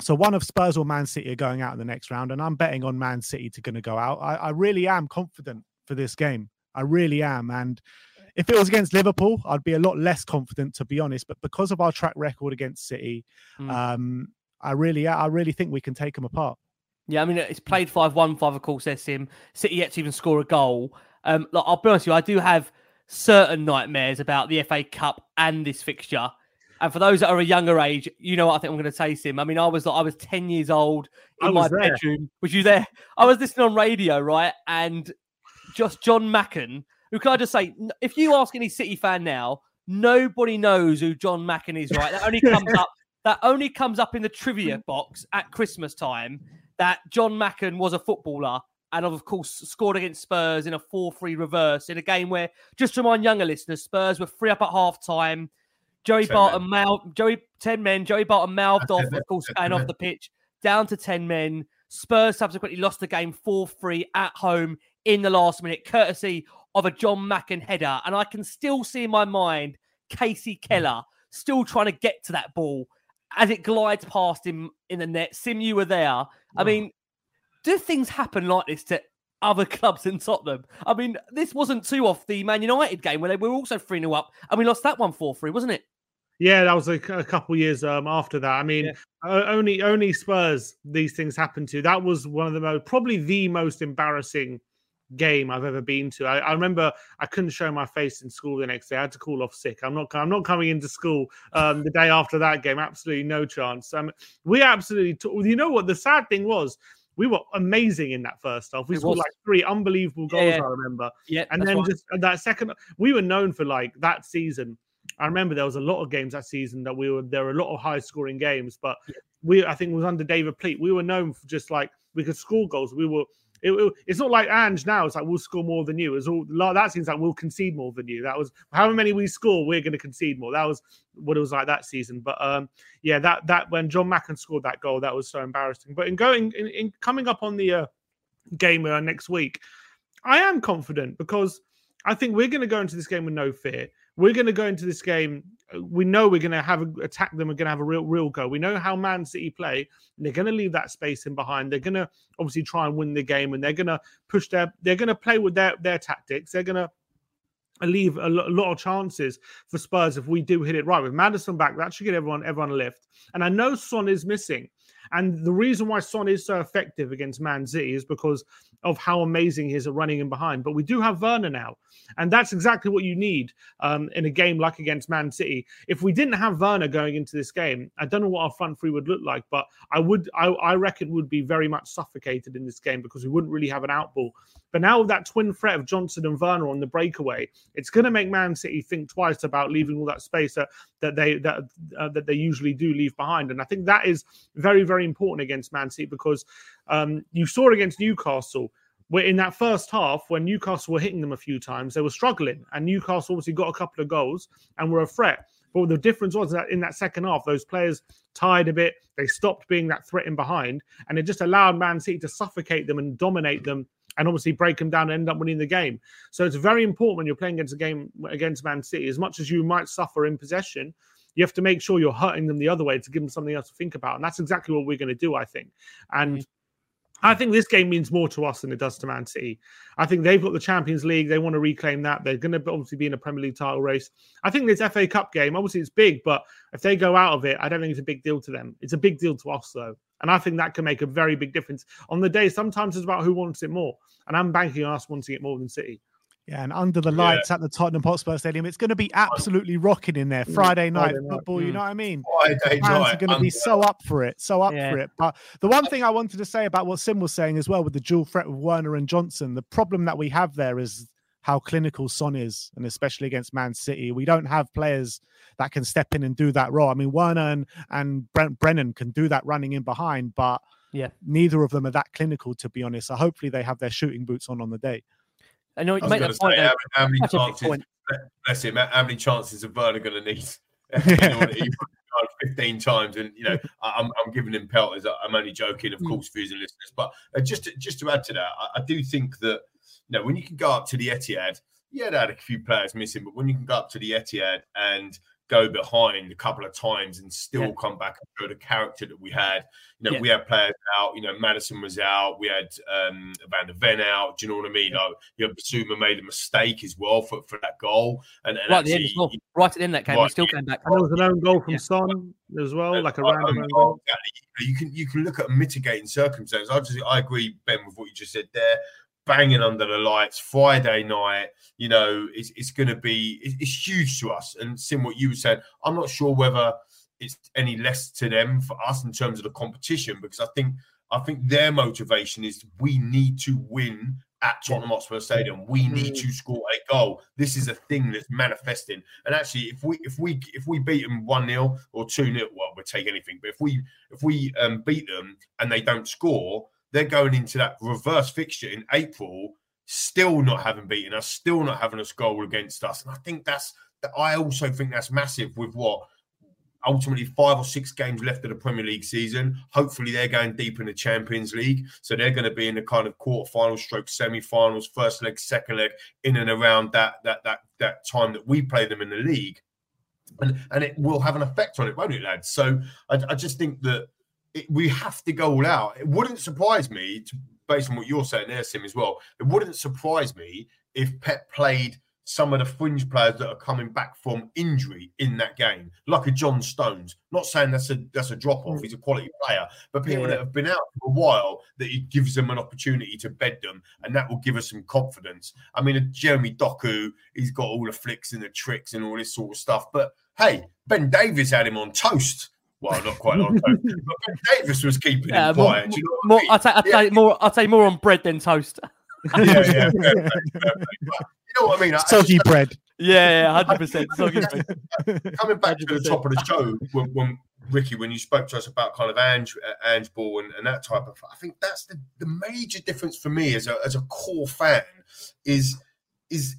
so one of Spurs or Man City are going out in the next round, and I'm betting on Man City to going to go out. I, I, really am confident for this game. I really am. And if it was against Liverpool, I'd be a lot less confident, to be honest. But because of our track record against City, mm. um, I really, I really think we can take them apart. Yeah, I mean it's played five one five. Of course, him. City yet to even score a goal. Um, like, I'll be honest with you, I do have certain nightmares about the FA Cup and this fixture. And for those that are a younger age, you know what I think I'm going to say, Sim. I mean, I was like, I was 10 years old in my there. bedroom. Was you there? I was listening on radio, right? And just Jon Macken, who can I just say, if you ask any City fan now, nobody knows who Jon Macken is, right? That only comes up. (laughs) That only comes up in the trivia box at Christmas time. That Jon Macken was a footballer and of course scored against Spurs in a 4-3 reverse in a game where, just to remind younger listeners, Spurs were three up at half time. Joey Ten Barton mouthed Joey ten men. Joey Barton mouthed off, of course, going off the pitch down to ten men. Spurs subsequently lost the game four three at home in the last minute, courtesy of a Jon Macken header. And I can still see in my mind Kasey Keller still trying to get to that ball as it glides past him in the net. Sim, you were there. I mean, do things happen like this to other (laughs) clubs in Tottenham? I mean, this wasn't too off the Man United game where they were also 3 0 up and we lost that one 4 3, wasn't it? Yeah, that was a, a couple years um, after that. I mean, o- only only Spurs these things happened to. That was one of the most, probably the most embarrassing game I've ever been to. I, I remember I couldn't show my face in school the next day. I had to call off sick. I'm not. I'm not coming into school um, the day after that game. Absolutely no chance. Um, we absolutely. T- you know what? The sad thing was. We were amazing in that first half. We It scored was. like three unbelievable goals. Yeah, yeah. I remember. Yeah, and then just that second, we were known for like that season. I remember there was a lot of games that season that we were there were a lot of high scoring games, but we I think it was under David Pleat. We were known for just like we could score goals. We were it, it- it's not like Ange now. It's like we'll score more than you. It's all that seems like we'll concede more than you. That was however many we score, we're going to concede more. That was what it was like that season. But um, yeah, that that when Jon Macken scored that goal, that was so embarrassing. But in going in, in coming up on the uh, game uh, next week, I am confident because I think we're going to go into this game with no fear. We're going to go into this game. We know we're going to have a, attack them. We're going to have a real, real go. We know how Man City play. They're going to leave that space in behind. They're going to obviously try and win the game, and they're going to push their. They're going to play with their their tactics. They're going to leave a lot of chances for Spurs if we do hit it right with Maddison back. That should get everyone everyone a lift. And I know Son is missing, and the reason why Son is so effective against Man City is because of how amazing he is at running in behind. But we do have Werner now, and that's exactly what you need um, in a game like against Man City. If we didn't have Werner going into this game, I don't know what our front three would look like, but I would I, I reckon would be very much suffocated in this game because we wouldn't really have an outball. But now with that twin threat of Johnson and Werner on the breakaway, it's going to make Man City think twice about leaving all that space that, that they that uh, that they usually do leave behind. And I think that is very very important against Man City because um, you saw against Newcastle. Where in that first half, when Newcastle were hitting them a few times, they were struggling, and Newcastle obviously got a couple of goals and were a threat. But the difference was that in that second half, those players tired a bit. They stopped being that threat in behind, and it just allowed Man City to suffocate them and dominate them, and obviously break them down and end up winning the game. So it's very important when you're playing against a game against Man City. As much as you might suffer in possession, you have to make sure you're hurting them the other way to give them something else to think about, and that's exactly what we're going to do, I think. And mm-hmm. I think this game means more to us than it does to Man City. I think they've got the Champions League. They want to reclaim that. They're going to obviously be in a Premier League title race. I think this FA Cup game, obviously, it's big, but if they go out of it, I don't think it's a big deal to them. It's a big deal to us, though. And I think that can make a very big difference. On the day, sometimes it's about who wants it more. And I'm banking on us wanting it more than City. Yeah, and under the lights at the Tottenham Hotspur Stadium, it's going to be absolutely rocking in there. Friday night Friday night, football, you mm. know what I mean? Friday Fans are night, going to be so up for it, so up Yeah. for it. But the one thing I wanted to say about what Sim was saying as well with the dual threat of Werner and Johnson, the problem that we have there is how clinical Son is, and especially against Man City, we don't have players that can step in and do that role. I mean, Werner and, and Brent Brennan can do that running in behind, but Yeah. neither of them are that clinical, to be honest. So hopefully they have their shooting boots on on the day. I know I you was make going that point. say, how, how many That's a big chances? Bless him. How many chances is Werner going to need? (laughs) (laughs) in order- he put it on 15 times, and you know, I- I'm, I'm giving him pelters. I'm only joking, of course, viewers and listeners. But uh, just to, just to add to that, I, I do think that you know when you can go up to the Etihad, yeah, they had a few players missing, but when you can go up to the Etihad and go behind a couple of times and still Yeah. come back and show the character that we had. You know, Yeah. we had players out. You know, Maddison was out. We had um, Van der Ven out. Do you know what I mean? Like, you know, Bissouma made a mistake as well for, for that goal. And, and Right at the end as well. Right at the end of that game, he still yeah. came back. And there was an own goal from Son as well, like a random own goal. exactly. You can you can look at mitigating circumstances. I just I agree, Ben, with what you just said there. Banging under the lights, Friday night. You know, it's it's going to be it's, it's huge to us. And seeing what you said, I'm not sure whether it's any less to them for us in terms of the competition because I think I think their motivation is we need to win at Tottenham Hotspur Stadium. We need to score a goal. This is a thing that's manifesting. And actually, if we if we if we beat them one 0 or two 0 well, we'll take anything. But if we if we um, beat them and they don't score, they're going into that reverse fixture in April, still not having beaten us, still not having a goal against us. And I think that's I also think that's massive with what ultimately five or six games left of the Premier League season. Hopefully, they're going deep in the Champions League, so they're going to be in the kind of quarterfinals, stroke semi-finals, first leg, second leg, in and around that that that that time that we play them in the league, and and it will have an effect on it, won't it, lads? So I, I just think that it, we have to go all out. It wouldn't surprise me, to, based on what you're saying there, Sim, as well. It wouldn't surprise me if Pep played some of the fringe players that are coming back from injury in that game, like a John Stones. Not saying that's a that's a drop off. Hmm. He's a quality player, but people Yeah. that have been out for a while, that it gives them an opportunity to bed them, and that will give us some confidence. I mean, a Jeremy Doku, he's got all the flicks and the tricks and all this sort of stuff. But hey, Ben Davies had him on toast. Well, not quite on toast, but Davies was keeping Yeah, him more, quiet. Do you know what I more, mean? I'll, take, I'll, Yeah. take more, I'll take more on bread than toast. (laughs) yeah, yeah, fair play, fair play. (laughs) But you know what I mean? I- I Soggy just- bread. Yeah, yeah, hundred percent. Soggy bread. coming back to the top of the show when, when Ricky, when you spoke to us about kind of Ange, uh, Ange Ball and, and that type of, I think that's the, the major difference for me as a as a core fan is is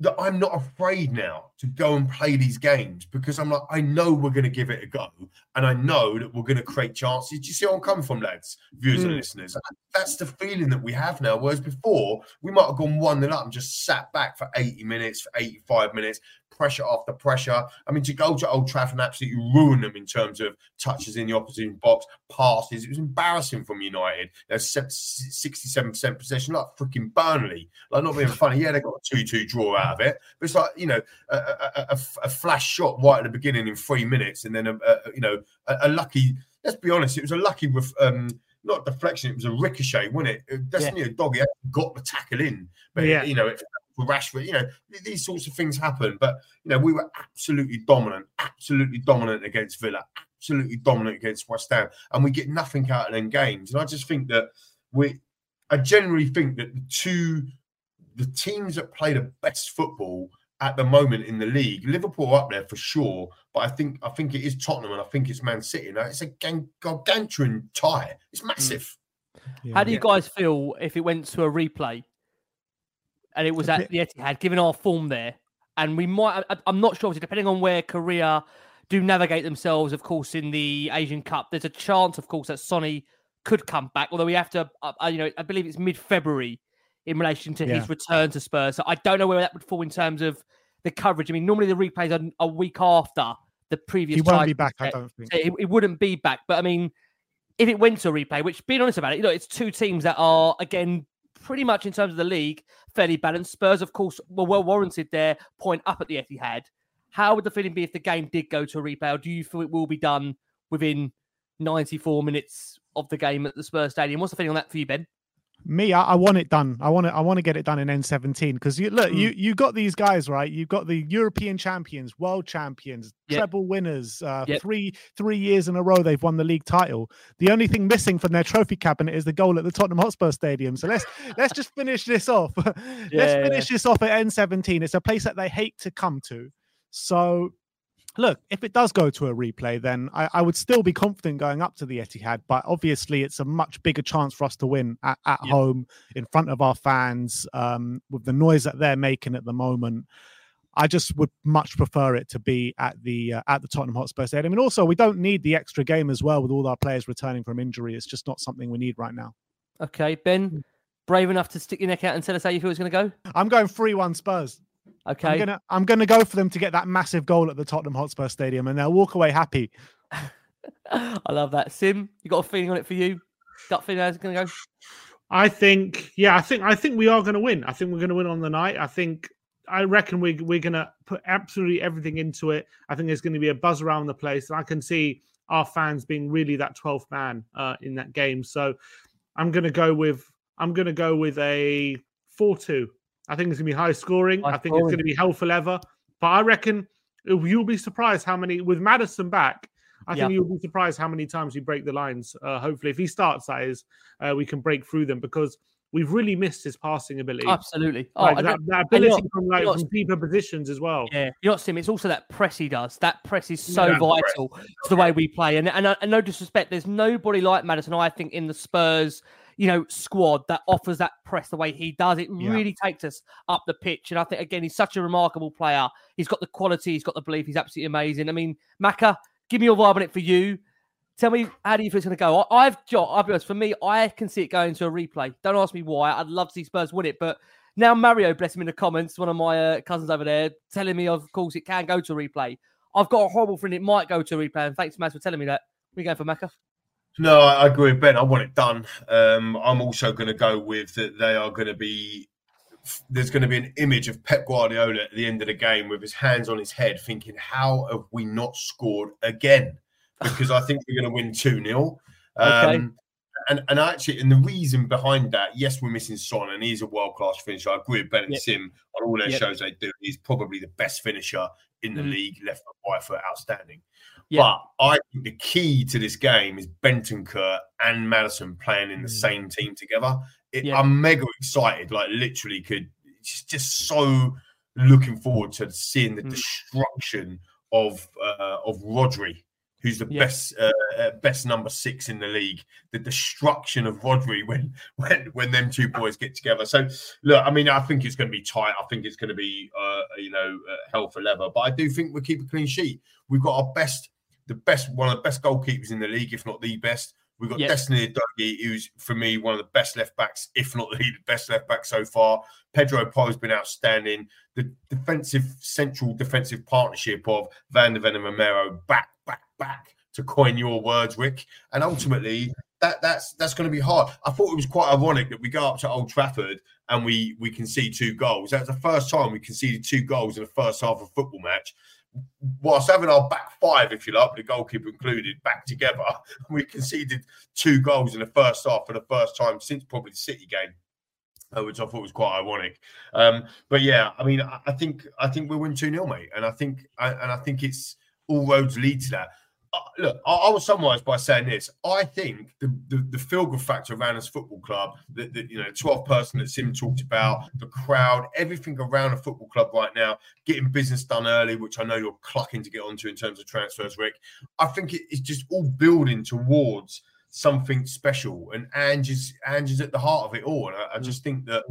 that I'm not afraid now to go and play these games because I'm like I know we're going to give it a go and I know that we're going to create chances. Do you see where I'm coming from, lads, viewers and Mm. listeners? That's the feeling that we have now. Whereas before we might have gone one nil up and just sat back for 80 minutes, for 85 minutes, pressure after pressure. I mean, to go to Old Trafford and absolutely ruin them in terms of touches in the opposition box, passes. It was embarrassing from United. There's 67% possession, like freaking Burnley. Like, not being funny. Yeah, they got a 2 2 draw out of it. But it's like, you know, a, a, a, a flash shot right at the beginning in three minutes. And then, a, you know, a, a lucky, let's be honest, it was a lucky, ref- um, not deflection, it was a ricochet, wasn't it? It- That's, Yeah. Doggy got the tackle in. But, Yeah. you know, it, for Rashford, you know, these sorts of things happen. But you know, we were absolutely dominant, absolutely dominant against Villa, absolutely dominant against West Ham, and we get nothing out of them games. And I just think that we, I generally think that the two, the teams that play the best football at the moment in the league, Liverpool are up there for sure. But I think I think it is Tottenham and I think it's Man City. Now it's a gargantuan tie. It's massive. How do you guys feel if it went to a replay and it was at the Etihad, given our form there? And we might, I, I'm not sure, obviously, depending on where Korea do navigate themselves, of course, in the Asian Cup, there's a chance, of course, that Sonny could come back. Although we have to, uh, uh, you know, I believe it's mid February in relation to Yeah. his return to Spurs. So I don't know where that would fall in terms of the coverage. I mean, normally the replays are a week after the previous. He won't be back, I don't think. so it, it wouldn't be back. But I mean, if it went to a replay, which being honest about it, you know, it's two teams that are again pretty much in terms of the league fairly balanced. Spurs, of course, were well warranted their point up at the Etihad. How would the feeling be if the game did go to a replay, or do you feel it will be done within 94 minutes of the game at the Spurs Stadium? What's the feeling on that for you, Ben? Me, I, I want it done. I want it. I want to get it done in N17 because you look, Mm. you you got these guys right. You've got the European champions, world champions, Yeah. treble winners. Uh, Yep. Three three years in a row they've won the league title. The only thing missing from their trophy cabinet is the goal at the Tottenham Hotspur Stadium. So let's (laughs) let's just finish this off. (laughs) let's Yeah. finish this off at N17. It's a place that they hate to come to. So look, if it does go to a replay, then I, I would still be confident going up to the Etihad. But obviously, it's a much bigger chance for us to win at, at Yeah. home in front of our fans um, with the noise that they're making at the moment. I just would much prefer it to be at the uh, at the Tottenham Hotspur Stadium. And also, we don't need the extra game as well with all our players returning from injury. It's just not something we need right now. Okay, Ben, brave enough to stick your neck out and tell us how you feel it's going to go? I'm going three one Spurs. Okay. I'm gonna I'm gonna go for them to get that massive goal at the Tottenham Hotspur Stadium, and they'll walk away happy. (laughs) I love that. Sim, you got a feeling on it for you? Gut feeling how's it going to go? I think, yeah, I think, I think we are going to win. I think we're going to win on the night. I think, I reckon we we're going to put absolutely everything into it. I think there's going to be a buzz around the place, and I can see our fans being really that 12th man uh, in that game. So, I'm going to go with I'm going to go with a four-two. I think it's going to be high scoring. High I think scoring. it's going to be hell for leather. But I reckon you'll be surprised how many with Maddison back. I think you'll be surprised how many times we break the lines. Uh, hopefully, if he starts, that is, uh, we can break through them because we've really missed his passing ability. Absolutely. Oh, like that, that, ability from like from deeper positions as well. Yeah, you're not Sim. It's also that press he does. That press is so yeah, vital press. to the way we play. And, and and no disrespect, there's nobody like Maddison, I think in the Spurs. You know, squad that offers that press the way he does. It yeah. really takes us up the pitch. And I think, again, he's such a remarkable player. He's got the quality, he's got the belief. He's absolutely amazing. I mean, Maka, Give me your vibe on it for you. Tell me how do you think it's going to go? I've got, I'll be honest, for me, I can see it going to a replay. Don't ask me why. I'd love to see Spurs win it, but now Mario, bless him in the comments, one of my uh, cousins over there, telling me, of course, it can go to a replay. I've got a horrible feeling it might go to a replay, and thanks, Maz, for telling me that. We going for Mecca? No, I agree with Ben. I want it done. Um, I'm also going to go with that they are going to be there's going to be an image of Pep Guardiola at the end of the game with his hands on his head, thinking, "How have we not scored again?" Because I think we're going to win two 0 okay. Um, and and actually, and the reason behind that, yes, we're missing Son, and he's a world class finisher. I agree with Ben and yep. Sim on all their yep. shows they do. He's probably the best finisher in the mm. league, left foot, right foot, outstanding. Yep. But I think the key to this game is Bentancur and Maddison playing in the mm. same team together it, yeah. I'm mega excited. Like literally, could just just so looking forward to seeing the mm. destruction of uh, of Rodri, who's the yeah. best uh, uh, best number six in the league. The destruction of Rodri when (laughs) when when them two boys get together. So look, I mean, I think it's going to be tight. I think it's going to be uh, you know uh, hell for leather. But I do think we'll keep a clean sheet. We've got our best, the best, one of the best goalkeepers in the league, if not the best. We've got yep. Destiny Udogie, who's for me one of the best left backs, if not the (laughs) best left back so far. Pedro Porro's been outstanding. The defensive central defensive partnership of Van der Ven and Romero back, back, back to coin your words, Rick. And ultimately, that that's that's going to be hard. I thought it was quite ironic that we go up to Old Trafford and we we concede two goals. That's the first time we conceded two goals in the first half of a football match whilst having our back five, if you like, the goalkeeper included, back together, (laughs) we conceded two goals in the first half for the first time since probably the City game. Uh, which I thought was quite ironic, um, but yeah, I mean, I, I think I think we'll win two 0 mate, and I think I, and I think it's all roads lead to that look, I, I will summarise by saying this. I think the, the, the feel good factor around this football club, the, the you know, 12 person that Sim talked about, the crowd, everything around a football club right now, getting business done early, which I know you're clucking to get onto in terms of transfers, Rick. I think it, it's just all building towards something special. And Ange is, Ange is at the heart of it all. And I, I mm. just think that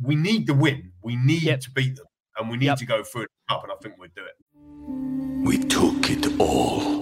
we need the win. We need yep. to beat them. And we need yep. to go through it up. And I think we'll do it. We took it all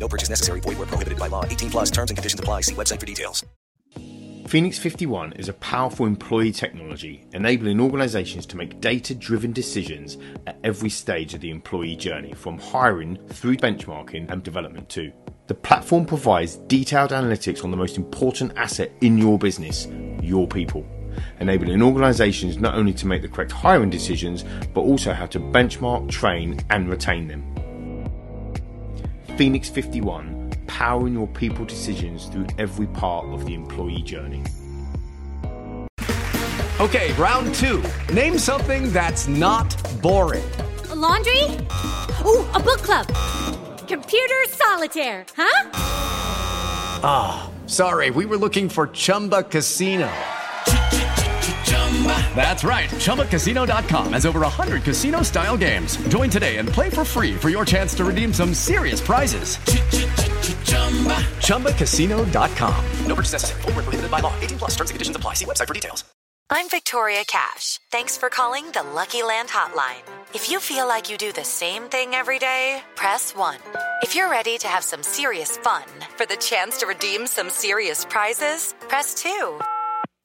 No purchase necessary. Void where prohibited by law. 18 plus terms and conditions apply. See website for details. Phoenix 51 is a powerful employee technology enabling organizations to make data driven decisions at every stage of the employee journey, from hiring through benchmarking and development too. The platform provides detailed analytics on the most important asset in your business, your people, enabling organizations not only to make the correct hiring decisions, but also how to benchmark, train, and retain them. Phoenix 51 powering your people decisions through every part of the employee journey. Okay, round two. Name something that's not boring. A laundry? Ooh, a book club. Computer solitaire, huh? Ah, oh, sorry, we were looking for Chumba Casino. That's right. ChumbaCasino.com has over 100 casino style games. Join today and play for free for your chance to redeem some serious prizes. ChumbaCasino.com. No purchase necessary. Full prohibited by law. 18 plus terms and conditions apply. See website for details. I'm Victoria Cash. Thanks for calling the Lucky Land Hotline. If you feel like you do the same thing every day, press 1. If you're ready to have some serious fun for the chance to redeem some serious prizes, press 2.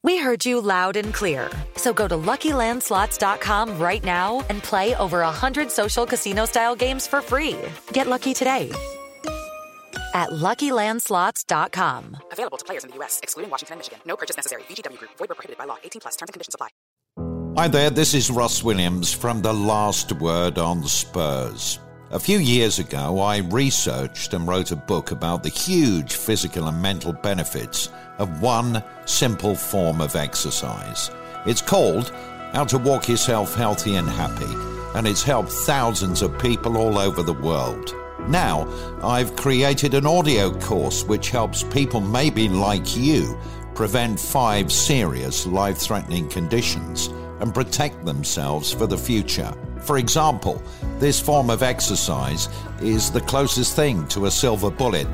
We heard you loud and clear. So go to LuckyLandSlots.com right now and play over 100 social casino-style games for free. Get lucky today at LuckyLandSlots.com. Available to players in the U.S., excluding Washington and Michigan. No purchase necessary. VGW Group. Void were prohibited by law. 18 plus. Terms and conditions apply. Hi there, this is Russ Williams from The Last Word on Spurs. A few years ago, I researched and wrote a book about the huge physical and mental benefits of one simple form of exercise. It's called How to Walk Yourself Healthy and Happy, and it's helped thousands of people all over the world. Now, I've created an audio course which helps people maybe like you prevent five serious life threatening conditions and protect themselves for the future. For example, this form of exercise is the closest thing to a silver bullet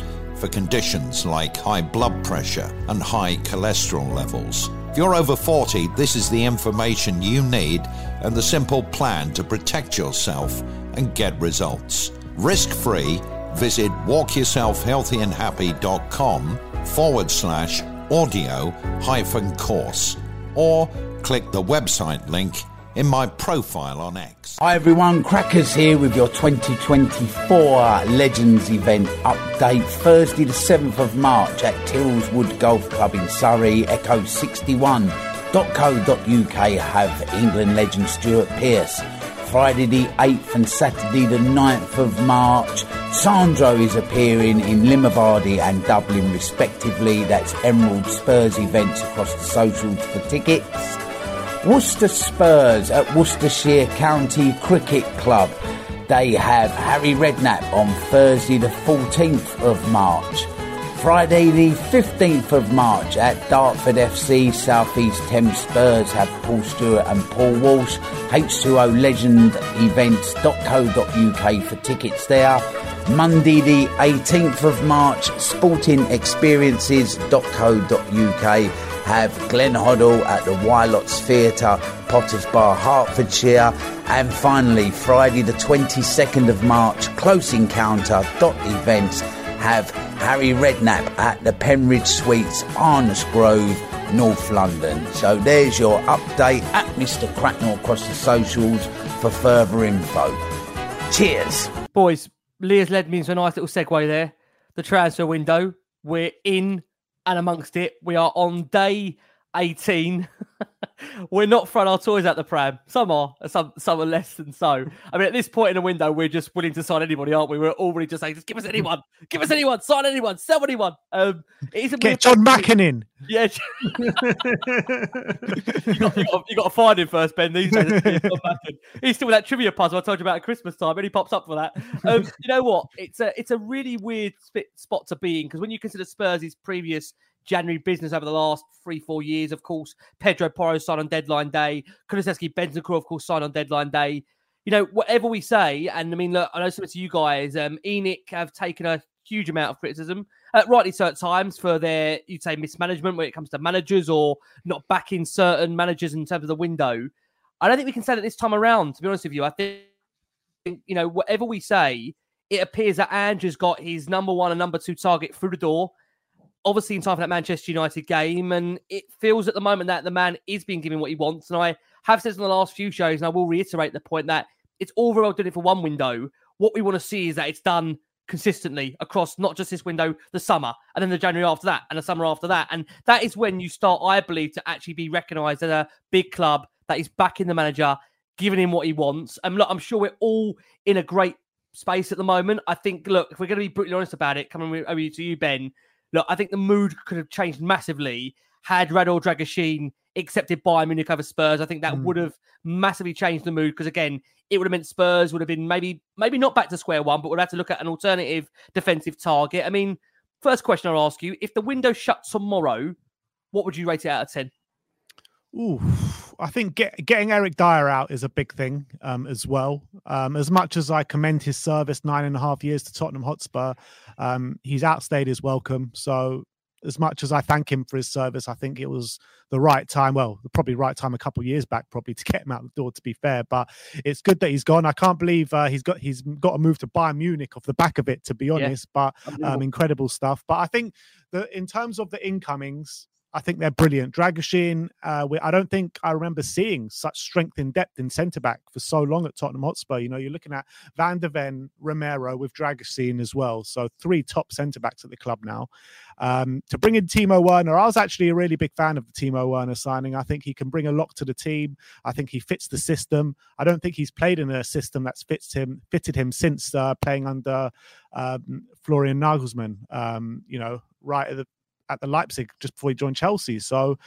for conditions like high blood pressure and high cholesterol levels. If you're over 40, this is the information you need and the simple plan to protect yourself and get results risk free, visit walkyourselfhealthyandhappy.com forward slash audio hyphen course or click the website link in my profile on X. Hi everyone, Crackers here with your 2024 Legends event update. Thursday the 7th of March at Tillswood Golf Club in Surrey, Echo 61.co.uk have England legend Stuart Pearce Friday the 8th and Saturday the 9th of March. Sandro is appearing in Limavady and Dublin respectively. That's Emerald Spurs events across the socials for tickets. Worcester Spurs at Worcestershire County Cricket Club. They have Harry Redknapp on Thursday the 14th of March. Friday the 15th of March at Dartford FC, Southeast Thames Spurs have Paul Stewart and Paul Walsh. H2O Legend Events.co.uk for tickets there. Monday the 18th of March, Sporting Experiences.co.uk have Glenn Hoddle at the Wyllyotts Theatre, Potters Bar, Hertfordshire. And finally, Friday the 22nd of March, Close Encounter. Dot Events have Harry Redknapp at the Penridge Suites, Arnos Grove, North London. So there's your update at Mr. Cracknell across the socials for further info. Cheers. Boys, Leah's led me into a nice little segue there. The transfer window. We're in and amongst it. We are on day 18. (laughs) we're not throwing our toys out the pram. Some are, some some are less than so. I mean, at this point in the window, we're just willing to sign anybody, aren't we? We're already just saying, just give us anyone, give us anyone, sign anyone, sell anyone. Um, it is a Get Jon Macken in. Yeah, (laughs) you, got, you, got, you got to find him first, Ben. These days, he's still with that trivia puzzle I told you about at Christmas time, and he pops up for that. Um, you know what? It's a it's a really weird spot to be in because when you consider Spurs' previous January business over the last three, four years. Of course, Pedro Porro signed on deadline day. Kulusevski, Bentancur, of course, signed on deadline day. You know, whatever we say, and I mean, look, I know some of you guys, um, ENIC have taken a huge amount of criticism, uh, rightly so at times, for their, you'd say, mismanagement when it comes to managers or not backing certain managers in terms of the window. I don't think we can say that this time around, to be honest with you. I think, you know, whatever we say, it appears that Andrew's got his number one and number two target through the door. Obviously, in time for that Manchester United game, and it feels at the moment that the man is being given what he wants. And I have said in the last few shows, and I will reiterate the point that it's all very well doing it for one window. What we want to see is that it's done consistently across not just this window, the summer, and then the January after that, and the summer after that. And that is when you start, I believe, to actually be recognised as a big club that is backing the manager, giving him what he wants. And look, I'm sure we're all in a great space at the moment. I think, look, if we're going to be brutally honest about it, coming over to you, Ben, look, I think the mood could have changed massively had Radu Dragusin accepted Bayern Munich over Spurs. I think that mm. would have massively changed the mood because again, it would have meant Spurs would have been maybe maybe not back to square one, but would have to look at an alternative defensive target. I mean, first question I'll ask you: If the window shuts tomorrow, what would you rate it out of ten? Ooh, I think get, getting Eric Dier out is a big thing um, as well. Um, as much as I commend his service nine and a half years to Tottenham Hotspur, um, he's outstayed his welcome. So as much as I thank him for his service, I think it was the right time. Well, the probably right time a couple of years back, probably to (laughs) get him out the door. To be fair, but it's good that he's gone. I can't believe uh, he's got he's got to move to Bayern Munich off the back of it. To be honest, yeah. but um, incredible stuff. But I think that in terms of the incomings, I think they're brilliant. Dragusin, uh, I don't think I remember seeing such strength in depth in centre back for so long at Tottenham Hotspur. You know, you're looking at Van der Ven, Romero with Dragusin as well. So three top centre backs at the club now. Um, to bring in Timo Werner, I was actually a really big fan of the Timo Werner signing. I think he can bring a lot to the team. I think he fits the system. I don't think he's played in a system that's fits him, fitted him since uh, playing under um, Florian Nagelsmann. Um, you know, right at the at the Leipzig just before he joined Chelsea. So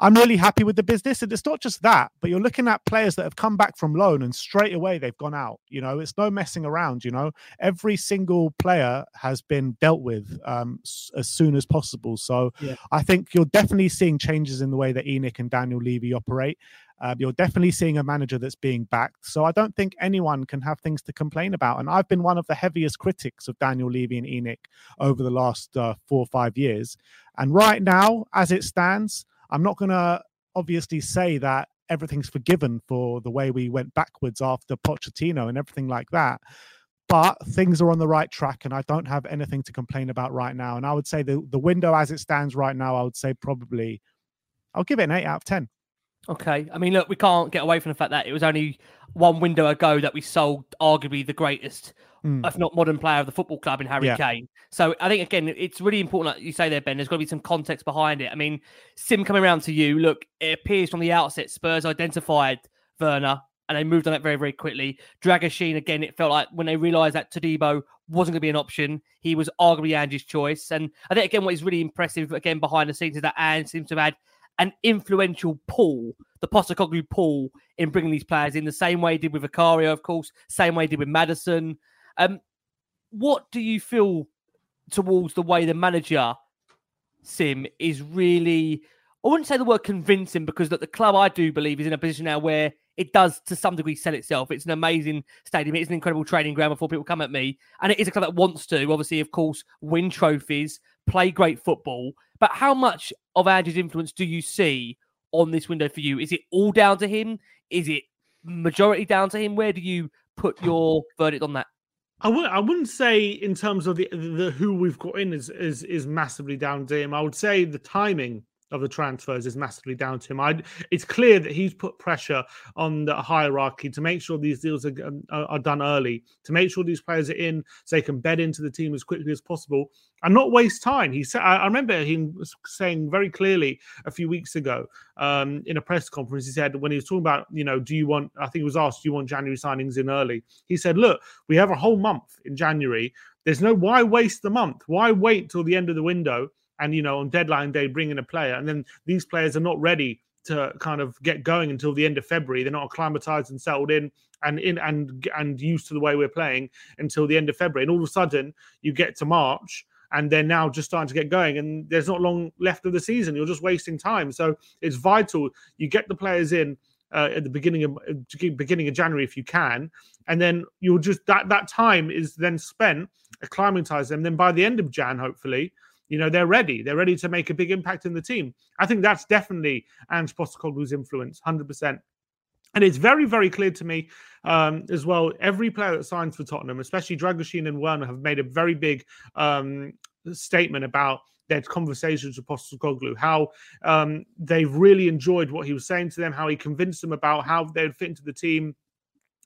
I'm really happy with the business. And it's not just that, but you're looking at players that have come back from loan and straight away they've gone out. You know, it's no messing around. You know, every single player has been dealt with um, as soon as possible. So yeah. I think you're definitely seeing changes in the way that ENIC and Daniel Levy operate. Uh, you're definitely seeing a manager that's being backed. So I don't think anyone can have things to complain about. And I've been one of the heaviest critics of Daniel Levy and ENIC over the last uh, four or five years. And right now, as it stands, I'm not going to obviously say that everything's forgiven for the way we went backwards after Pochettino and everything like that. But things are on the right track, and I don't have anything to complain about right now. And I would say the, the window as it stands right now, I would say probably, I'll give it an eight out of 10. Okay. I mean, look, we can't get away from the fact that it was only one window ago that we sold arguably the greatest, mm. if not modern player of the football club in Harry yeah. Kane. So I think, again, it's really important, like you say there, Ben, there's got to be some context behind it. I mean, Sim coming around to you, look, it appears from the outset Spurs identified Werner and they moved on it very, very quickly. Dragusin, again, it felt like when they realised that Todibo wasn't going to be an option, he was arguably Ange's choice. And I think, again, what is really impressive, again, behind the scenes is that Ange seems to have had an influential pull, the Postecoglou pull in bringing these players in the same way he did with Vicario, of course, same way he did with Maddison. Um, what do you feel towards the way the manager, Sim, is really, I wouldn't say the word convincing because that the club, I do believe, is in a position now where it does to some degree sell itself. It's an amazing stadium. It's an incredible training ground before people come at me. And it is a club that wants to, obviously, of course, win trophies, play great football. But how much of Andy's influence do you see on this window for you? Is it all down to him? Is it majority down to him? Where do you put your verdict on that? I would I wouldn't say in terms of the the who we've got in is is is massively down to him. I would say the timing of the transfers is massively down to him. I, it's clear that he's put pressure on the hierarchy to make sure these deals are, um, are, are, done early, to make sure these players are in so they can bed into the team as quickly as possible and not waste time. He said, I, I remember him saying very clearly a few weeks ago um, in a press conference, he said, when he was talking about, you know, do you want, I think he was asked, do you want January signings in early? He said, look, we have a whole month in January. There's no, why waste the month? Why wait till the end of the window? And you know on deadline day bring in a player and then these players are not ready to kind of get going until the end of February. They're not acclimatized and settled in and in and and used to the way we're playing until the end of February. And all of a sudden you get to March and they're now just starting to get going and there's not long left of the season. You're just wasting time. So it's vital you get the players in uh, at the beginning of beginning of January if you can, and then you'll just that that time is then spent acclimatize them. Then by the end of Jan, hopefully, you know, they're ready. They're ready to make a big impact in the team. I think that's definitely Ange Postecoglou's influence, 100%. And it's very, very clear to me um, as well. Every player that signs for Tottenham, especially Dragusin and Werner, have made a very big um, statement about their conversations with Postecoglou, how um, they've really enjoyed what he was saying to them, how he convinced them about how they'd fit into the team.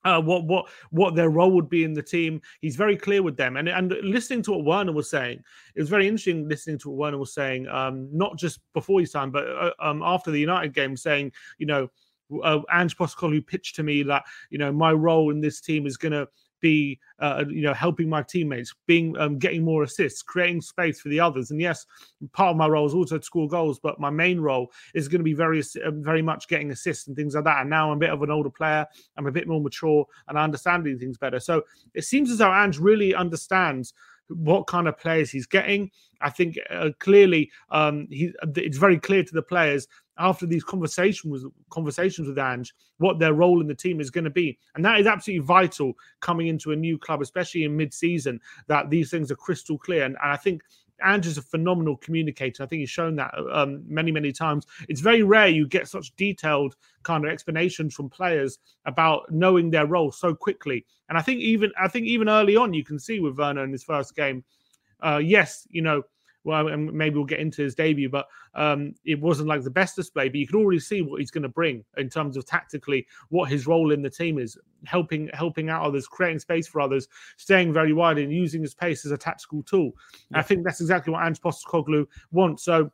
Uh, what what what their role would be in the team. He's very clear with them, and and listening to what Werner was saying, it was very interesting listening to what Werner was saying, um, not just before he signed, but uh, um, after the United game, saying, you know, uh, Ange Postecoglou pitched to me that you know my role in this team is going to be uh, you know helping my teammates, being um, getting more assists, creating space for the others. And yes, part of my role is also to score goals, but my main role is going to be very uh, very much getting assists and things like that. And now I'm a bit of an older player, I'm a bit more mature, and I understand these things better. So it seems as though Ange really understands what kind of players he's getting. I think uh, clearly um, he, it's very clear to the players after these conversations with conversations with Ange what their role in the team is going to be, and that is absolutely vital coming into a new club, especially in mid-season. That these things are crystal clear, and, and I think Ange is a phenomenal communicator. I think he's shown that um, many, many times. It's very rare you get such detailed kind of explanations from players about knowing their role so quickly. And I think even I think even early on, you can see with Werner in his first game. Uh, yes, you know well, maybe we'll get into his debut, but um, it wasn't like the best display. But you can already see what he's going to bring in terms of tactically what his role in the team is, helping helping out others, creating space for others, staying very wide, and using his pace as a tactical tool. Yeah. I think that's exactly what Ange Postecoglou wants. So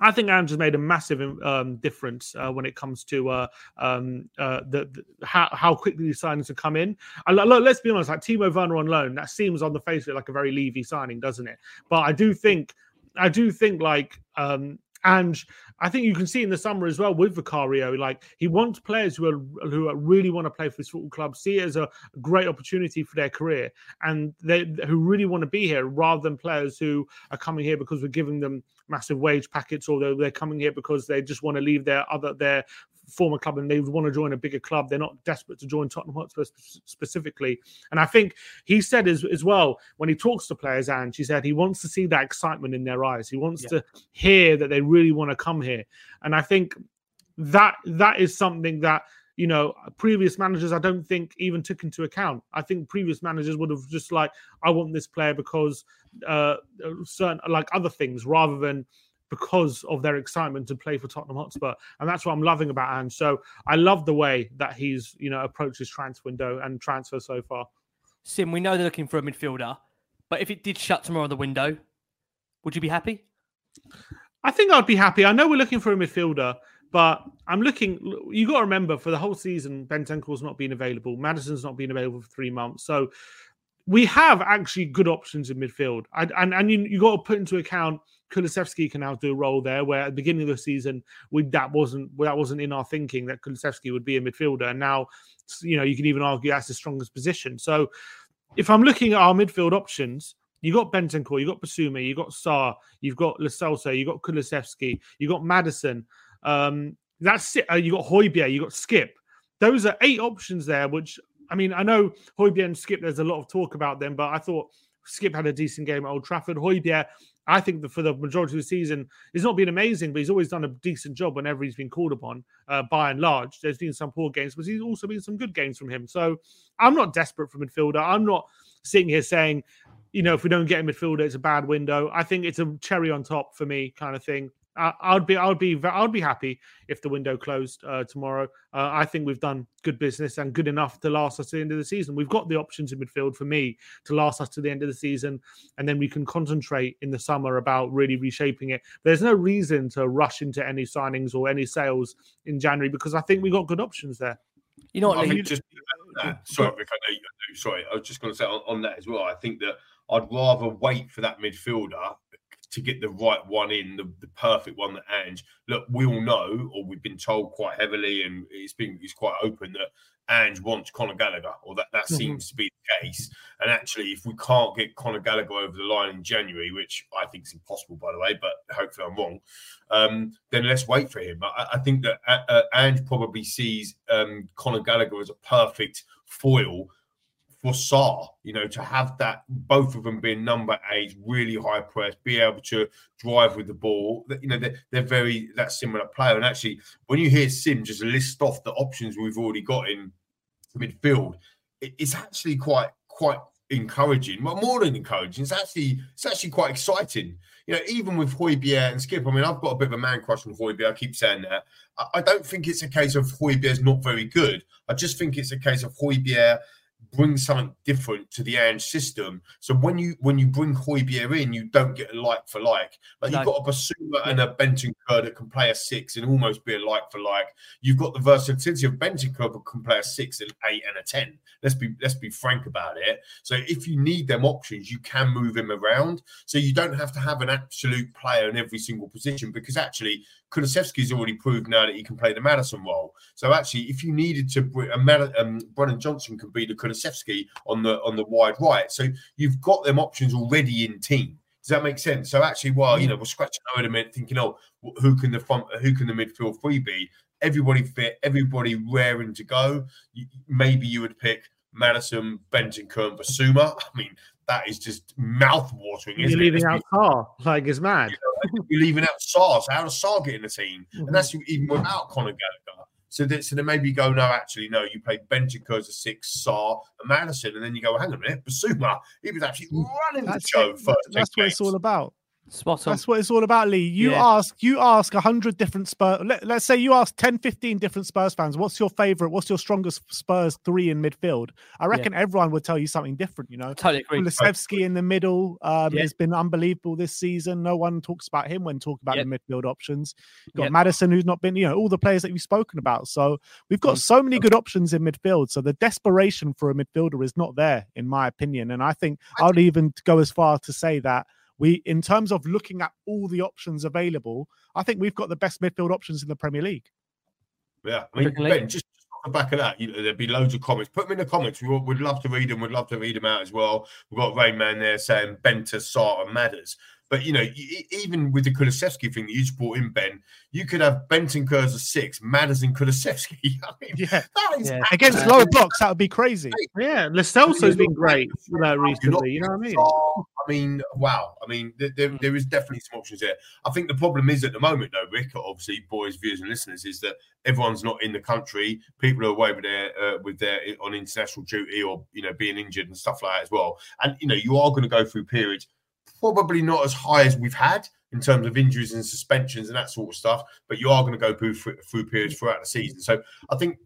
I think has made a massive um, difference uh, when it comes to uh, um, uh, the, the, how, how quickly these signings have come in. Look, let's be honest, like Timo Werner on loan, that seems on the face of it like a very Levy signing, doesn't it? But I do think, I do think like um, and I think you can see in the summer as well with Vicario, like he wants players who are who are really want to play for this football club, see it as a great opportunity for their career, and they who really want to be here rather than players who are coming here because we're giving them massive wage packets or they're, they're coming here because they just want to leave their other their former club and they want to join a bigger club. They're not desperate to join Tottenham Hotspur specifically. And I think he said as, as well when he talks to players, and she said he wants to see that excitement in their eyes. He wants yeah. to hear that they really want to come here. And I think that that is something that you know previous managers i don't think even took into account i think previous managers would have just like i want this player because uh certain like other things rather than because of their excitement to play for Tottenham Hotspur. And that's what I'm loving about Ange. So I love the way that he's, you know, approached his transfer window and transfer so far. Sim, we know they're looking for a midfielder, but if it did shut tomorrow the window, would you be happy? I think I'd be happy. I know we're looking for a midfielder, but I'm looking. You got to remember, for the whole season, Bentancur's not been available. Maddison's not been available for three months. So we have actually good options in midfield. I, and and you you got to put into account Kulusevski can now do a role there, where at the beginning of the season, we that wasn't that wasn't in our thinking that Kulusevski would be a midfielder, and now you know you can even argue that's the strongest position. So if I'm looking at our midfield options, you got Bentancur, you got Bissouma, you got Sarr, you've got Lo Celso, you got Kulusevski, you got Maddison. Um, that's. Uh, you got Højbjerg, you got Skipp. Those are eight options there, which I mean, I know Højbjerg and Skipp, there's a lot of talk about them, but I thought Skipp had a decent game at Old Trafford. Højbjerg, I think for the majority of the season, he's not been amazing, but he's always done a decent job whenever he's been called upon. Uh, by and large, there's been some poor games, but he's also been some good games from him. So I'm not desperate for midfielder. I'm not sitting here saying, you know, if we don't get a midfielder, it's a bad window. I think it's a cherry on top for me, kind of thing. I, would be, I would be, I would be happy if the window closed uh, tomorrow. Uh, I think we've done good business and good enough to last us to the end of the season. We've got the options in midfield for me to last us to the end of the season, and then we can concentrate in the summer about really reshaping it. There's no reason to rush into any signings or any sales in January because I think we've got good options there. You know what? I think just sorry, Rick, I know, sorry, I was just going to say on, on that as well. I think that I'd rather wait for that midfielder to get the right one in, the, the perfect one that Ange. Look, we all know, or we've been told quite heavily, and it's been it's quite open that Ange wants Conor Gallagher, or that that mm-hmm. seems to be the case. And actually, if we can't get Conor Gallagher over the line in January, which I think is impossible, by the way, but hopefully I'm wrong, um, then let's wait for him. I, I think that uh, uh Ange probably sees um, Conor Gallagher as a perfect foil Sarr, you know, to have that both of them being number eight, really high press, be able to drive with the ball. You know, they're, they're very that similar player. And actually, when you hear Sim just list off the options we've already got in midfield, it's actually quite quite encouraging. Well, more than encouraging, it's actually it's actually quite exciting. You know, even with Højbjerg and Skipp. I mean, I've got a bit of a man crush on Højbjerg. I keep saying that. I, I don't think it's a case of Højbjerg's not very good. I just think it's a case of Højbjerg bring something different to the Ange system. So when you when you bring Højbjerg in, you don't get a like for like. Like No. you've got a Bissouma and a Bentancur that can play a six and almost be a like for like. You've got the versatility of Bentancur that can play a six, and eight, and a ten. Let's be let's be frank about it. So if you need them options, you can move him around. So you don't have to have an absolute player in every single position because actually Kulusevski's already proved now that he can play the Maddison role. So actually, if you needed to, br- a Mad- um, Brennan Johnson can be the Kulusevski on the on the wide right. So you've got them options already in team. Does that make sense? So actually, while you know we're scratching our head a minute, thinking, oh, who can the front, who can the midfield three be? Everybody fit, everybody raring to go. Maybe you would pick Maddison, and Bissouma. I mean, that is just mouth watering, You're isn't it? leaving out Car like it's mad. (laughs) you're leaving out Sarr. So how does Sarr get in the team? And mm-hmm. that's even without Conor Gallagher. So that so then maybe you go, no, actually, no, you played Bentancur as a six, Sarr, and Maddison, and then you go, hang on a minute, Bissouma, he was actually mm, running the show it. first. That's what it's all about. Spot on. That's what it's all about, Lee. You Yeah. ask, you ask a hundred different Spurs. Let, let's say you ask 10, 15 different Spurs fans, what's your favorite? What's your strongest Spurs three in midfield? I reckon everyone would tell you something different. You know, Totally agree. Kulusevski in the middle um, Yeah. has been unbelievable this season. No one talks about him when talking about the midfield options. You've got. Maddison, who's not been, you know, all the players that we've spoken about. So we've Mm. got so many good options in midfield. So the desperation for a midfielder is not there, in my opinion. And I think I'd even go as far to say that we, in terms of looking at all the options available, I think we've got the best midfield options in the Premier League. Yeah, I mean, Ben, just off the back of that, you know, there'd be loads of comments. Put them in the comments. We would, we'd love to read them. We'd love to read them out as well. We've got Rayman there saying Benta, Sarr, and Matters. But you know, even with the Kulusevski thing that you just brought in, Ben, you could have Benton Kurz a six, Matters and Kulusevski. (laughs) I mean, Yeah. that is Against absolutely- lower blocks, that would be crazy. Yeah, Lo Celso's been great uh, recently. You know what I mean? Sarr, I mean, wow. I mean, there, there, there is definitely some options there. I think the problem is at the moment, though, Rick, obviously, boys, viewers, and listeners, is that everyone's not in the country. People are away with their uh, with their on international duty or you know being injured and stuff like that as well. And you know, you are going to go through periods, probably not as high as we've had in terms of injuries and suspensions and that sort of stuff, but you are going to go through through periods throughout the season. So I think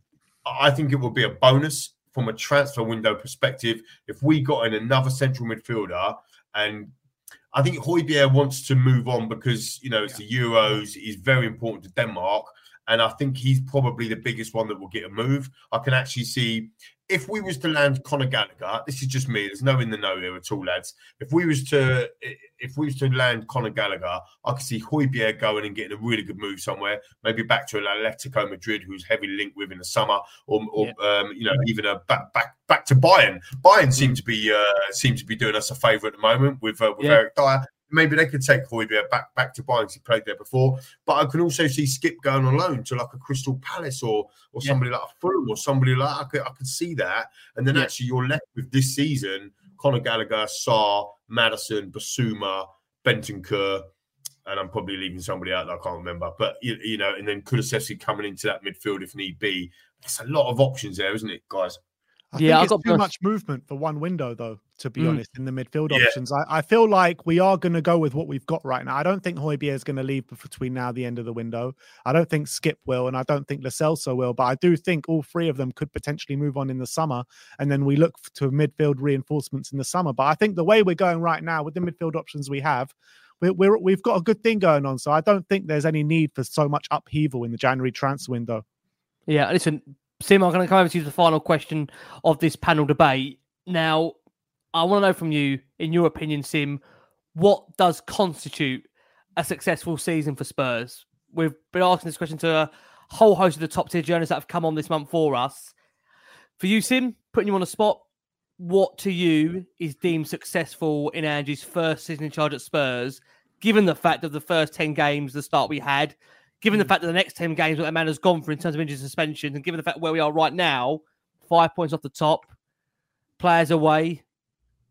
I think it will be a bonus from a transfer window perspective if we got in another central midfielder and I think Højbjerg wants to move on because you know it's the Euros. He's very important to Denmark, and I think he's probably the biggest one that will get a move. I can actually see if we was to land Conor Gallagher. This is just me. There's no in the know there at all, lads. If we was to if we was to land Conor Gallagher, I could see Højbjerg going and getting a really good move somewhere. Maybe back to an Atletico Madrid, who's heavily linked with in the summer, or, or um, you know even a back back back to Bayern. Bayern seem to be uh, seem to be doing us a favour at the moment with uh, with Yeah. Eric Dier. Maybe they could take Højbjerg back back to Bayern 'cause he played there before. But I can also see Skipp going on loan to like a Crystal Palace or or Yeah. somebody like a Fulham or somebody like I could I could see that. And then Yeah. actually you're left with this season Conor Gallagher, Sarr, Maddison, Bissouma, Bentancur, and I'm probably leaving somebody out that I can't remember. But you, you know, and then Kulusevski coming into that midfield if need be. It's a lot of options there, isn't it, guys? I Yeah, I've think got too much movement for one window, though. To be Mm. honest, in the midfield Yeah. options, I, I feel like we are going to go with what we've got right now. I don't think Højbjerg is going to leave between now and the end of the window. I don't think Skipp will, and I don't think Celso will. But I do think all three of them could potentially move on in the summer, and then we look to midfield reinforcements in the summer. But I think the way we're going right now with the midfield options we have. We're, we're, we've got a good thing going on, so I don't think there's any need for so much upheaval in the January transfer window. Yeah, listen, Sim, I'm going to come over to you the final question of this panel debate. Now, I want to know from you, in your opinion, Sim, what does constitute a successful season for Spurs? We've been asking this question to a whole host of the top tier journalists that have come on this month for us. For you, Sim, putting you on the spot, what to you is deemed successful in Ange's first season in charge at Spurs, given the fact of the first 10 games, the start we had, given the hmm. fact that the next 10 games, what that man has gone for in terms of injury suspensions, and given the fact where we are right now, five points off the top, players away.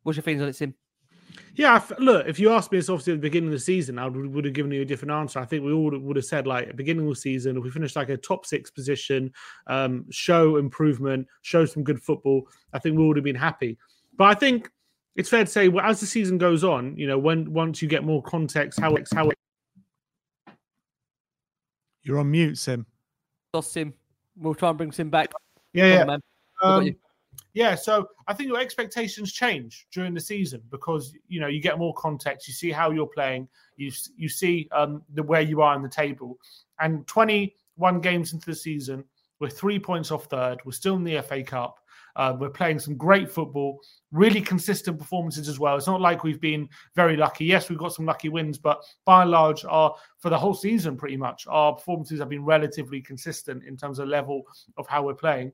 What's your feelings on it, Sim? Yeah, I f- look, if you asked me this obviously at the beginning of the season, I would, would have given you a different answer. I think we all would have said, like, at the beginning of the season, if we finished like a top six position, um, show improvement, show some good football, I think we would have been happy. But I think it's fair to say, well, as the season goes on, you know, when once you get more context, how it's how it You're on mute, Sim. Lost Sim. We'll try and bring Sim back. Yeah, Come yeah. on, yeah, so I think your expectations change during the season because you know you get more context. You see how you're playing. You you see um, the where you are in the table. And 21 games into the season, we're three points off third. We're still in the FA Cup. Uh, we're playing some great football, really consistent performances as well. It's not like we've been very lucky. Yes, we've got some lucky wins, but by and large, our for the whole season, pretty much, our performances have been relatively consistent in terms of level of how we're playing.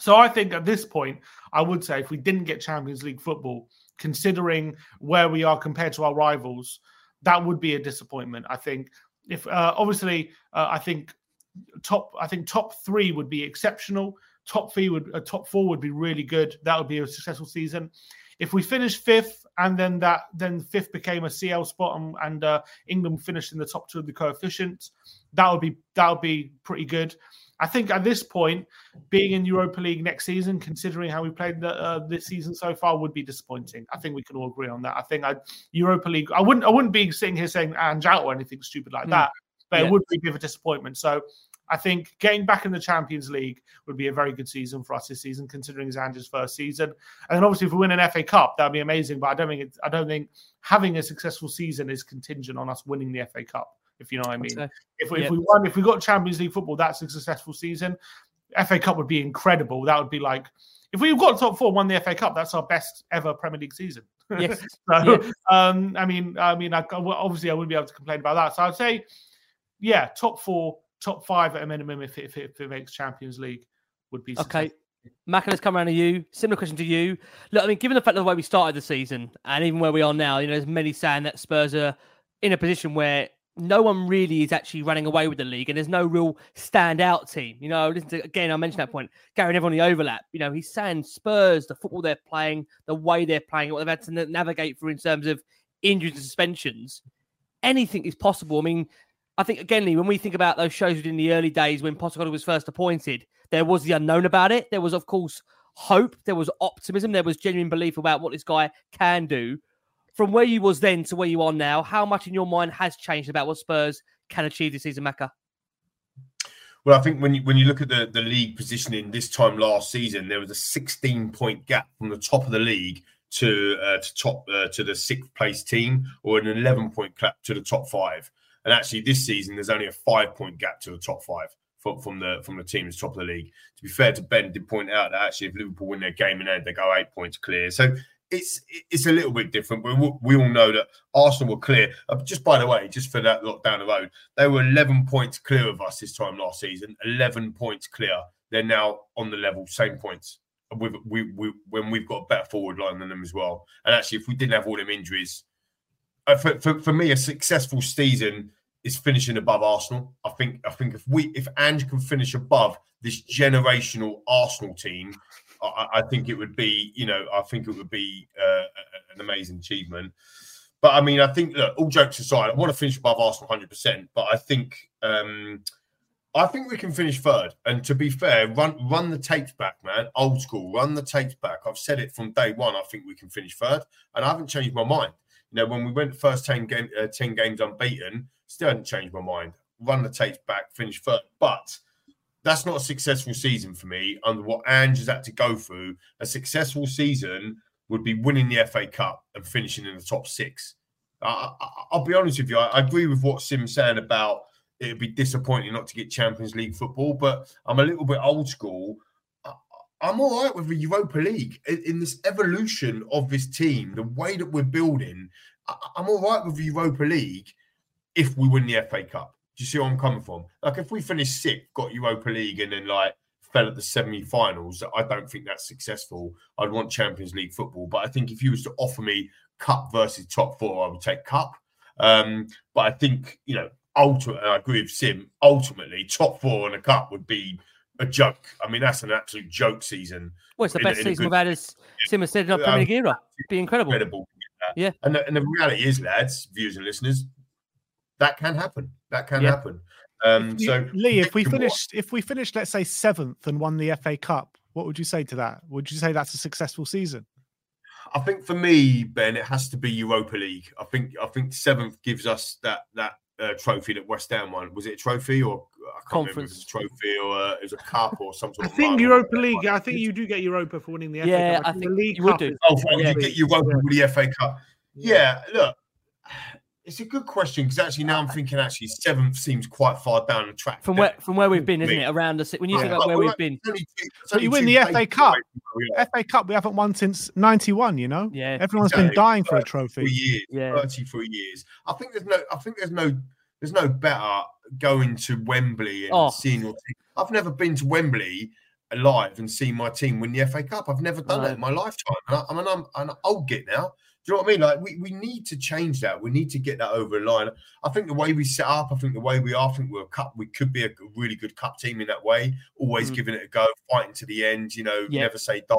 So I think at this point, I would say if we didn't get Champions League football, considering where we are compared to our rivals, that would be a disappointment. I think if uh, obviously uh, I think top I think top three would be exceptional. Top three would uh, top four would be really good. That would be a successful season. If we finish fifth and then that then fifth became a CL spot and, and uh, England finished in the top two of the coefficients, that would be that would be pretty good. I think at this point, being in Europa League next season, considering how we played the, uh, this season so far, would be disappointing. I think we can all agree on that. I think I, Europa League, I wouldn't, I wouldn't be sitting here saying Ange out or anything stupid like Mm. that, but Yeah. it would be a bit of a disappointment. So I think getting back in the Champions League would be a very good season for us this season, considering it's Ange's first season. And then obviously, if we win an FA Cup, that'd be amazing. But I don't think it's, I don't think having a successful season is contingent on us winning the FA Cup. If you know what I mean. If, Yeah. if we won, if we got Champions League football, that's a successful season. FA Cup would be incredible. That would be like if we got top four, won the FA Cup, that's our best ever Premier League season. Yes. (laughs) so, Yeah. um, I mean, I mean, I, obviously, I wouldn't be able to complain about that. So I'd say, yeah, top four, top five at a minimum if it, if it, if it makes Champions League would be Okay. Mac, let's come around to you. Similar question to you. Look, I mean, given the fact of the way we started the season and even where we are now, you know, there's many saying that Spurs are in a position where no one really is actually running away with the league and there's no real standout team. You know, listen to, again, I mentioned that point. Gary and everyone the overlap. You know, he's saying Spurs, the football they're playing, the way they're playing, what they've had to navigate through in terms of injuries and suspensions. Anything is possible. I mean, I think again, Lee, when we think about those shows in the early days when Postecoglou was first appointed, there was the unknown about it. There was, of course, hope. There was optimism. There was genuine belief about what this guy can do. From where you was then to where you are now, how much in your mind has changed about what Spurs can achieve this season, Macca? Well, I think when you when you look at the, the league positioning this time last season, there was a 16 point gap from the top of the league to uh, to top uh, to the sixth place team, or an 11 point gap to the top five. And actually, this season there's only a five point gap to the top five from, from the from the teams top of the league. To be fair to Ben, did point out that actually if Liverpool win their game in end, they go eight points clear. So it's it's a little bit different, but we, all know that Arsenal were clear. Uh, just by the way, just for that look down the road, they were 11 points clear of us this time last season. 11 points clear. They're now on the level, same points. With we, we when we've got a better forward line than them as well. And actually, if we didn't have all them injuries, uh, for, for, for me, a successful season is finishing above Arsenal. I think I think if we if Ange can finish above this generational Arsenal team, I, think it would be you know I think it would be uh, an amazing achievement. But I mean, I think look, all jokes aside, I want to finish above Arsenal 100. percent But I think um, I think we can finish third. And to be fair, run run the tapes back, man. Old school, run the tapes back. I've said it from day one. I think we can finish third, and I haven't changed my mind. You know, when we went first 10, game, uh, 10 games unbeaten, still hadn't changed my mind. Run the tapes back, finish third. But that's not a successful season for me under what Ange has had to go through. A successful season would be winning the FA Cup and finishing in the top six. I, will be honest with you. I, I, agree with what Sim's saying about it'd be disappointing not to get Champions League football, but I'm a little bit old school. I, I'm all right with the Europa League in, in, this evolution of this team, the way that we're building. I, I'm all right with the Europa League if we win the FA Cup. Do you see where I'm coming from? Like if we finish sixth, got Europa League, and then like fell at the semi-finals, I don't think that's successful. I'd want Champions League football, but I think if you was to offer me cup versus top four, I would take cup. Um, but I think you know, ultimately, I agree with Sim. Ultimately, top four and a cup would be a joke. I mean, that's an absolute joke season. Well, it's the in best in season good- we've had as Simmer said in our Premier League era. It'd be incredible. incredible. Yeah. And the, and the reality is, lads, viewers and listeners, that can happen. That can Yeah. happen. Um, you- so, Lee, if we finished, if we finished, let's say seventh and won the FA Cup, what would you say to that? Would you say that's a successful season? I think for me, Ben, it has to be Europa League. I think I think seventh gives us that that uh, trophy that West Ham won. Was it a trophy or I can't remember if it was a trophy or uh, it was a cup or some sort I think. Europa League. I think you do get Europa for winning the FA Yeah, Cup. I the think League you would do. Oh, yeah. you get Europa with the FA Cup. Yeah, look, it's a good question because actually now I'm uh, thinking actually seventh seems quite far down the track. From where from where we've been, isn't it? Around the si- when you Yeah. think about But where we're we've like- been. it's only two- But only you win the FA Cup. away from where we are. FA Cup we haven't won since '91. You know, yeah, everyone's been dying for a 33 trophy. years, Yeah. 33 years. I think there's no I think there's no there's no better going to Wembley and Oh. seeing your team. I've never been to Wembley alive and seen my team win the FA Cup. I've never done No. that in my lifetime. And I, I mean, I'm, I'm an old git now. Do you know what I mean? Like, we, we need to change that. We need to get that over the line. I think the way we set up, I think the way we are, I think we're a cup. We could be a really good cup team in that way. Always Mm. giving it a go, fighting to the end. You know, Yeah. never say die,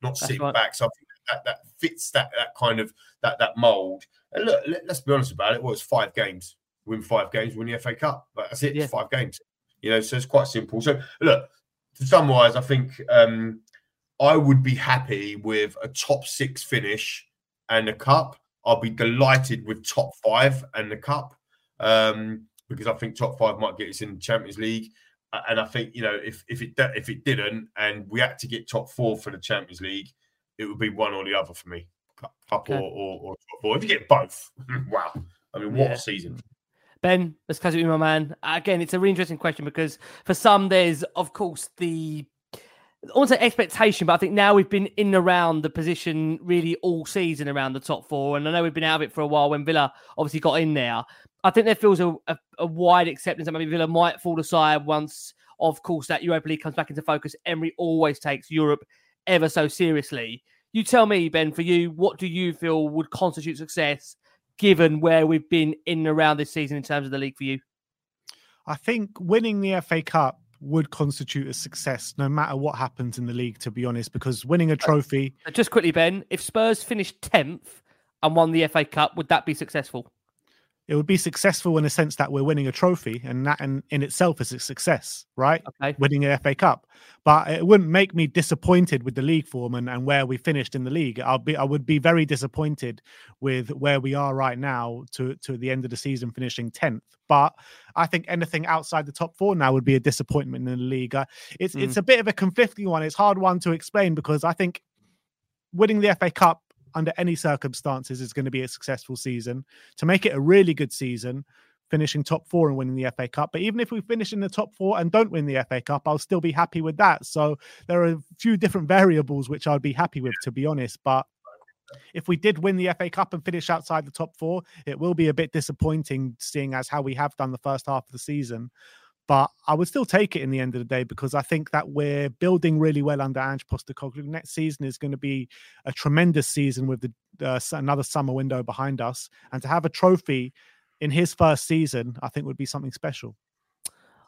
not That's sitting right. back. So I think that that fits that that kind of that that mold. And look, let, us be honest about it. Well, it's five games. Win five games, win the FA Cup. That's it. Yeah. It's five games. You know, so it's quite simple. So look, to summarise, I think um, I would be happy with a top six finish and the cup. I'll be delighted with top five and the cup um, because I think top five might get us in the Champions League. And I think you know if if it if it didn't and we had to get top four for the Champions League, it would be one or the other for me, cup Okay. or, or, or top four. If you get both, (laughs) wow! I mean, what Yeah. a season! Ben, let's catch it with my man. Again, it's a really interesting question because for some, there's of course the Say expectation, but I think now we've been in and around the position really all season around the top four, and I know we've been out of it for a while when Villa obviously got in there. I think there feels a, a, a wide acceptance that maybe Villa might fall aside once, of course, that Europa League comes back into focus. Emery always takes Europe ever so seriously. You tell me, Ben, for you, what do you feel would constitute success given where we've been in and around this season in terms of the league for you? I think winning the FA Cup would constitute a success no matter what happens in the league, to be honest, because winning a trophy, Just quickly, Ben, if Spurs finished 10th and won the FA Cup, would that be successful? It would be successful in the sense that we're winning a trophy, and that in, in itself is a success, right? Okay. Winning a FA Cup. But it wouldn't make me disappointed with the league form and, and where we finished in the league. I'll be I would be very disappointed with where we are right now to, to the end of the season finishing 10th. But I think anything outside the top four now would be a disappointment in the league. Uh, it's it's Mm. a bit of a conflicting one. It's hard one to explain because I think winning the FA Cup under any circumstances is going to be a successful season. To make it a really good season, finishing top four and winning the FA Cup. But even if we finish in the top four and don't win the FA Cup, I'll still be happy with that. So there are a few different variables which I'd be happy with, to be honest. But if we did win the FA Cup and finish outside the top four, it will be a bit disappointing seeing as how we have done the first half of the season. But I would still take it in the end of the day because I think that we're building really well under Ange Postecoglou. Next season is going to be a tremendous season with the uh, another summer window behind us, and to have a trophy in his first season, I think would be something special.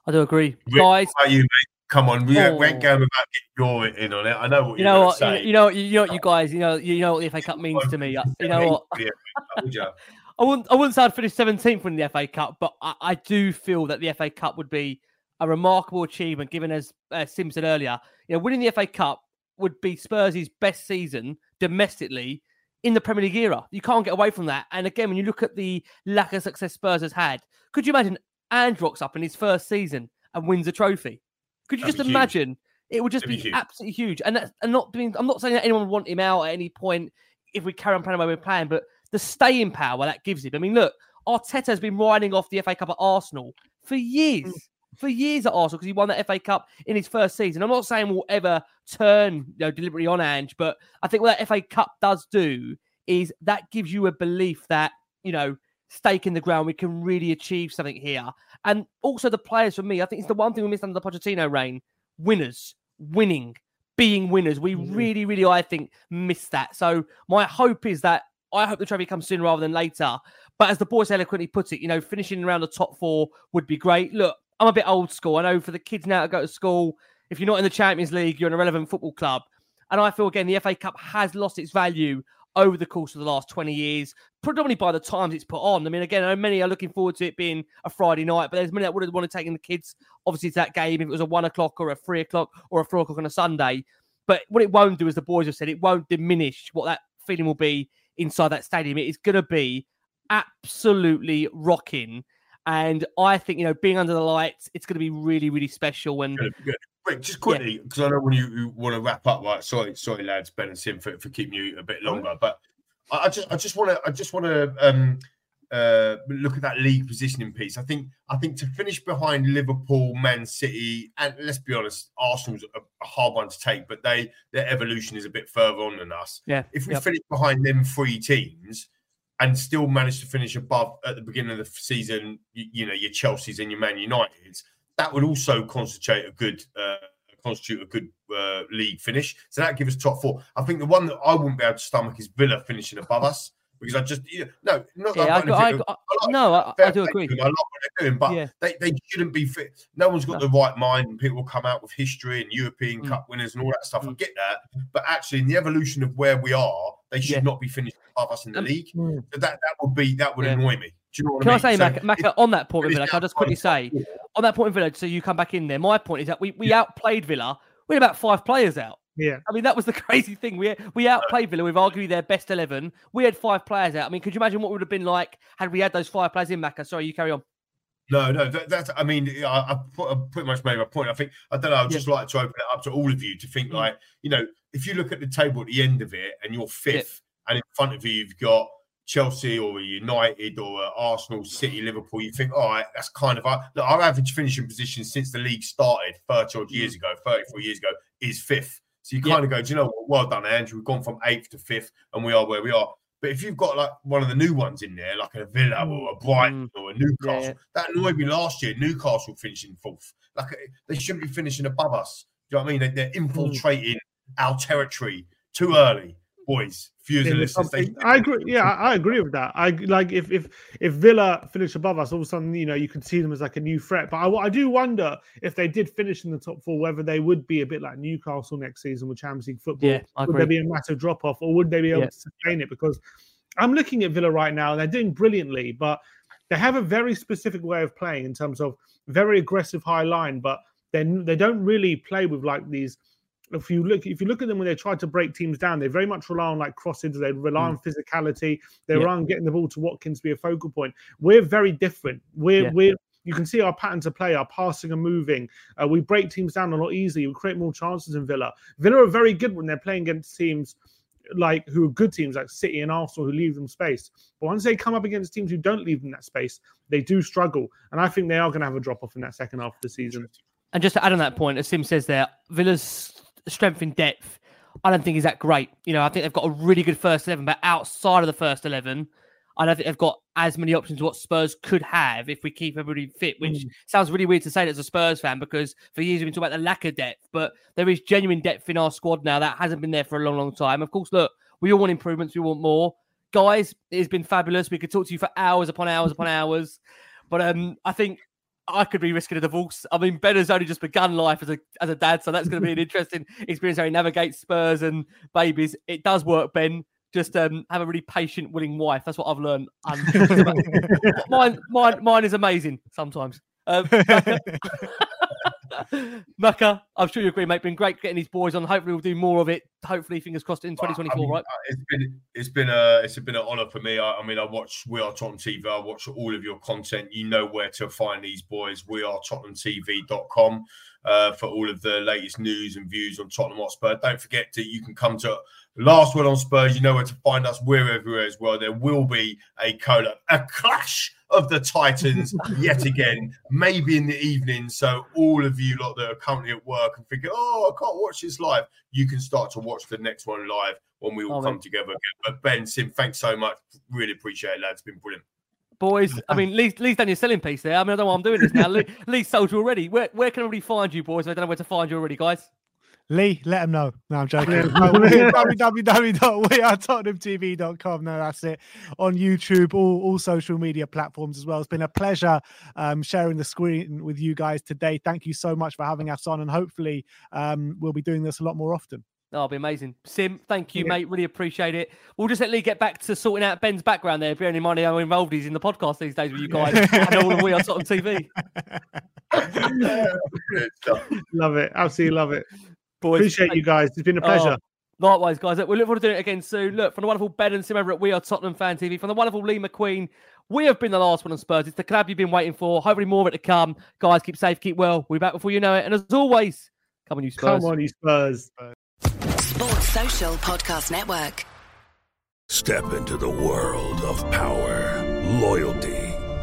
I do agree, Rick, guys. how about you, mate? Come on, we, ain't- we Oh. ain't going about getting your in on it. I know what You you're know gonna what? You know, you know, you know what you guys, you know, you know what the FA Cup means to me. You know what? (laughs) I told you. I wouldn't, I wouldn't say I'd finish 17th winning the FA Cup, but I, I do feel that the FA Cup would be a remarkable achievement, given as uh, Sim said earlier, you know, winning the FA Cup would be Spurs' best season domestically in the Premier League era. You can't get away from that. And again, when you look at the lack of success Spurs has had, could you imagine rocks up in his first season and wins a trophy? Could you That'd just be huge. imagine? It would just be, be huge. absolutely huge. And that's and not doing. I'm not saying that anyone would want him out at any point if we carry on playing the way we're playing, but the staying power that gives him. I mean, look, Arteta has been riding off the FA Cup at Arsenal for years, mm. for years at Arsenal because he won that FA Cup in his first season. I'm not saying we'll ever turn you know, deliberately on Ange, but I think what that FA Cup does do is that gives you a belief that you know stake in the ground. We can really achieve something here, and also the players. For me, I think it's the one thing we missed under the Pochettino reign: winners, winning, being winners. We mm. really, really, I think, missed that. So my hope is that I hope the trophy comes sooner rather than later. But as the boys eloquently put it, you know, finishing around the top four would be great. Look, I'm a bit old school. I know for the kids now to go to school, If you're not in the Champions League, you're an irrelevant football club. And I feel again the FA Cup has lost its value over the course of the last 20 years, predominantly by the times it's put on. I mean, again, I know many are looking forward to it being a Friday night, but there's many that would want to take in the kids, obviously, to that game if it was a one o'clock or a three o'clock or a four o'clock on a Sunday. But what it won't do, as the boys have said, it won't diminish what that feeling will be inside that stadium. It is going to be absolutely rocking. And I think, you know, being under the lights, it's going to be really, really special. And Wait, just quickly, because I know when you, you want to wrap up, right? Sorry, sorry, lads, Ben and Sim for, for keeping you a bit longer, but I, I just, I just want to, I just want to um, uh, look at that league positioning piece. I think, I think to finish behind Liverpool, Man City, and let's be honest, Arsenal's a, a hard one to take, but they, their evolution is a bit further on than us. Yeah, If we yep. finish behind them three teams and still manage to finish above at the beginning of the season, you, you know, your Chelsea's and your Man United's, that would also constitute a good uh, constitute a good uh, league finish. So that gives us top four. I think the one that I wouldn't be able to stomach is Villa finishing above us because I just you know, no, not Yeah, I got I got- I like no, I- I do agree. I like what they're doing, but Yeah. they, they shouldn't be fit. No one's got the right mind, and people come out with history and European Mm. Cup winners and all that stuff. I get that, but actually, in the evolution of where we are, they should not be finished above us in the league. So that that would be that would Um, Yeah. annoy me. Do you know what Can I I mean? say, So Mac, Mac, if- on that point Villa, can I just quickly say, on that point with Villa, so you come back in there, my point is that we, we outplayed Villa. We had about five players out. Yeah. I mean, that was the (laughs) crazy thing. We we outplayed Villa with arguably their best 11. We had five players out. I mean, could you imagine what it would have been like had we had those five players in, Macca? Sorry, you carry on. No, no, that, that's. I mean, I, I, put, I pretty much made my point. I think I don't know. I'd just like to open it up to all of you to Mm. think like, you know, if you look at the table at the end of it and you're fifth, and in front of you you've got Chelsea or United or Arsenal, City, Liverpool, you think, all right, that's kind of our, look, our average finishing position since the league started 30 odd years ago, 34 years ago, is fifth. So you Mm. Yeah. kind of go, do you know what? Well done, Andrew. We've gone from eighth to fifth, and we are where we are. But if you've got like one of the new ones in there, like a Villa or a Brighton or a Newcastle, Mm. Yeah. that annoyed me last year. Newcastle finishing fourth. Like uh, they shouldn't be finishing above us. Do you know what I mean? They, they're infiltrating our territory too early, boys. Viewers and in the listeners. They, something- I agree. Yeah, I, I agree with that. I like if if if Villa finish above us, all of a sudden you know you could see them as like a new threat. But I, I do wonder if they did finish in the top four, whether they would be a bit like Newcastle next season with Champions League football. Yeah, I would there be a massive drop off, or would they be able Yeah. to sustain it? Because I'm looking at Villa right now, and they're doing brilliantly, but they have a very specific way of playing in terms of very aggressive high line, but they they don't really play with like these. If you look, if you look at them when they try to break teams down, they very much rely on like crosses. They rely on physicality. They Yeah. rely on getting the ball to Watkins to be a focal point. We're very different. We're Yeah. we're you can see our patterns of play, our passing and moving. Uh, we break teams down a lot easier. We create more chances in Villa. Villa are very good when they're playing against teams like who are good teams like City and Arsenal who leave them space. But once they come up against teams who don't leave them that space, they do struggle. And I think they are going to have a drop off in that second half of the season. And just to add on that point, as Sim says there, Villa's strength in depth, I don't think is that great. You know, I think they've got a really good first 11, but outside of the first 11, I don't think they've got as many options as what Spurs could have if we keep everybody fit, which Mm. sounds really weird to say that as a Spurs fan because for years we've been talking about the lack of depth, but there is genuine depth in our squad now that hasn't been there for a long, long time. Of course, look, we all want improvements, we want more. Guys, it has been fabulous. We could talk to you for hours upon hours upon hours. But um, I think I could be risking a divorce. I mean, Ben has only just begun life as a as a dad, so that's going to be an (laughs) interesting experience how he navigates Spurs and babies. It does work, Ben. Just um, have a really patient, willing wife. That's what I've learned. (laughs) (laughs) Mine, mine, mine is amazing sometimes. Um, (laughs) Macca, I'm sure you agree, mate. Been great getting these boys on. Hopefully, we'll do more of it. Hopefully, fingers crossed in 2024, I mean, right? uh, It's been it's been a it's been an honor for me. I, I mean, I watch We Are Tottenham TV. I watch all of your content. You know where to find these boys. We are TottenhamTV.com uh, for all of the latest news and views on Tottenham Hotspur. Don't forget that you can come to Last Word on Spurs. You know where to find us. We're everywhere as well. There will be a collab, a clash of the Titans (laughs) yet again, maybe in the evening. So all of you lot that are currently at work and thinking, "Oh, I can't watch this live," you can start to watch the next one live when we all Oh, come man. together again. But Ben, Sim, thanks so much. Really appreciate it, lads. It's been brilliant. Boys, I mean, Lee's, Lee's done your selling piece there. I mean, I don't know why I'm doing this now. Lee, Lee's sold you already. Where, where can everybody find you, boys? I don't know where to find you already, guys. Lee, let them know. No, I'm joking. No, (laughs) www.wearetottenhamtv.com. No, that's it. On YouTube, all, all social media platforms as well. It's been a pleasure um, sharing the screen with you guys today. Thank you so much for having us on, and hopefully, um, we'll be doing this a lot more often. That'll be amazing. Sim, thank you, yeah. mate. Really appreciate it. We'll just let Lee get back to sorting out Ben's background there, bearing in mind how involved he's in the podcast these days with you guys and all of We Are Tottenham TV. (laughs) (laughs) love it. Absolutely love it. Boys, Appreciate you guys. It's been a pleasure. Oh, likewise, guys. We look forward to doing it again soon. Look, from the wonderful Ben and Sim over at We Are Tottenham Fan TV, from the wonderful Lee McQueen, we have been the last word on Spurs. It's the club you've been waiting for. Hopefully, more of it to come. Guys, keep safe, keep well. We'll be back before you know it. And as always, come on, you Spurs. Come on, you Spurs. Sports Social Podcast Network. Step into the world of power, loyalty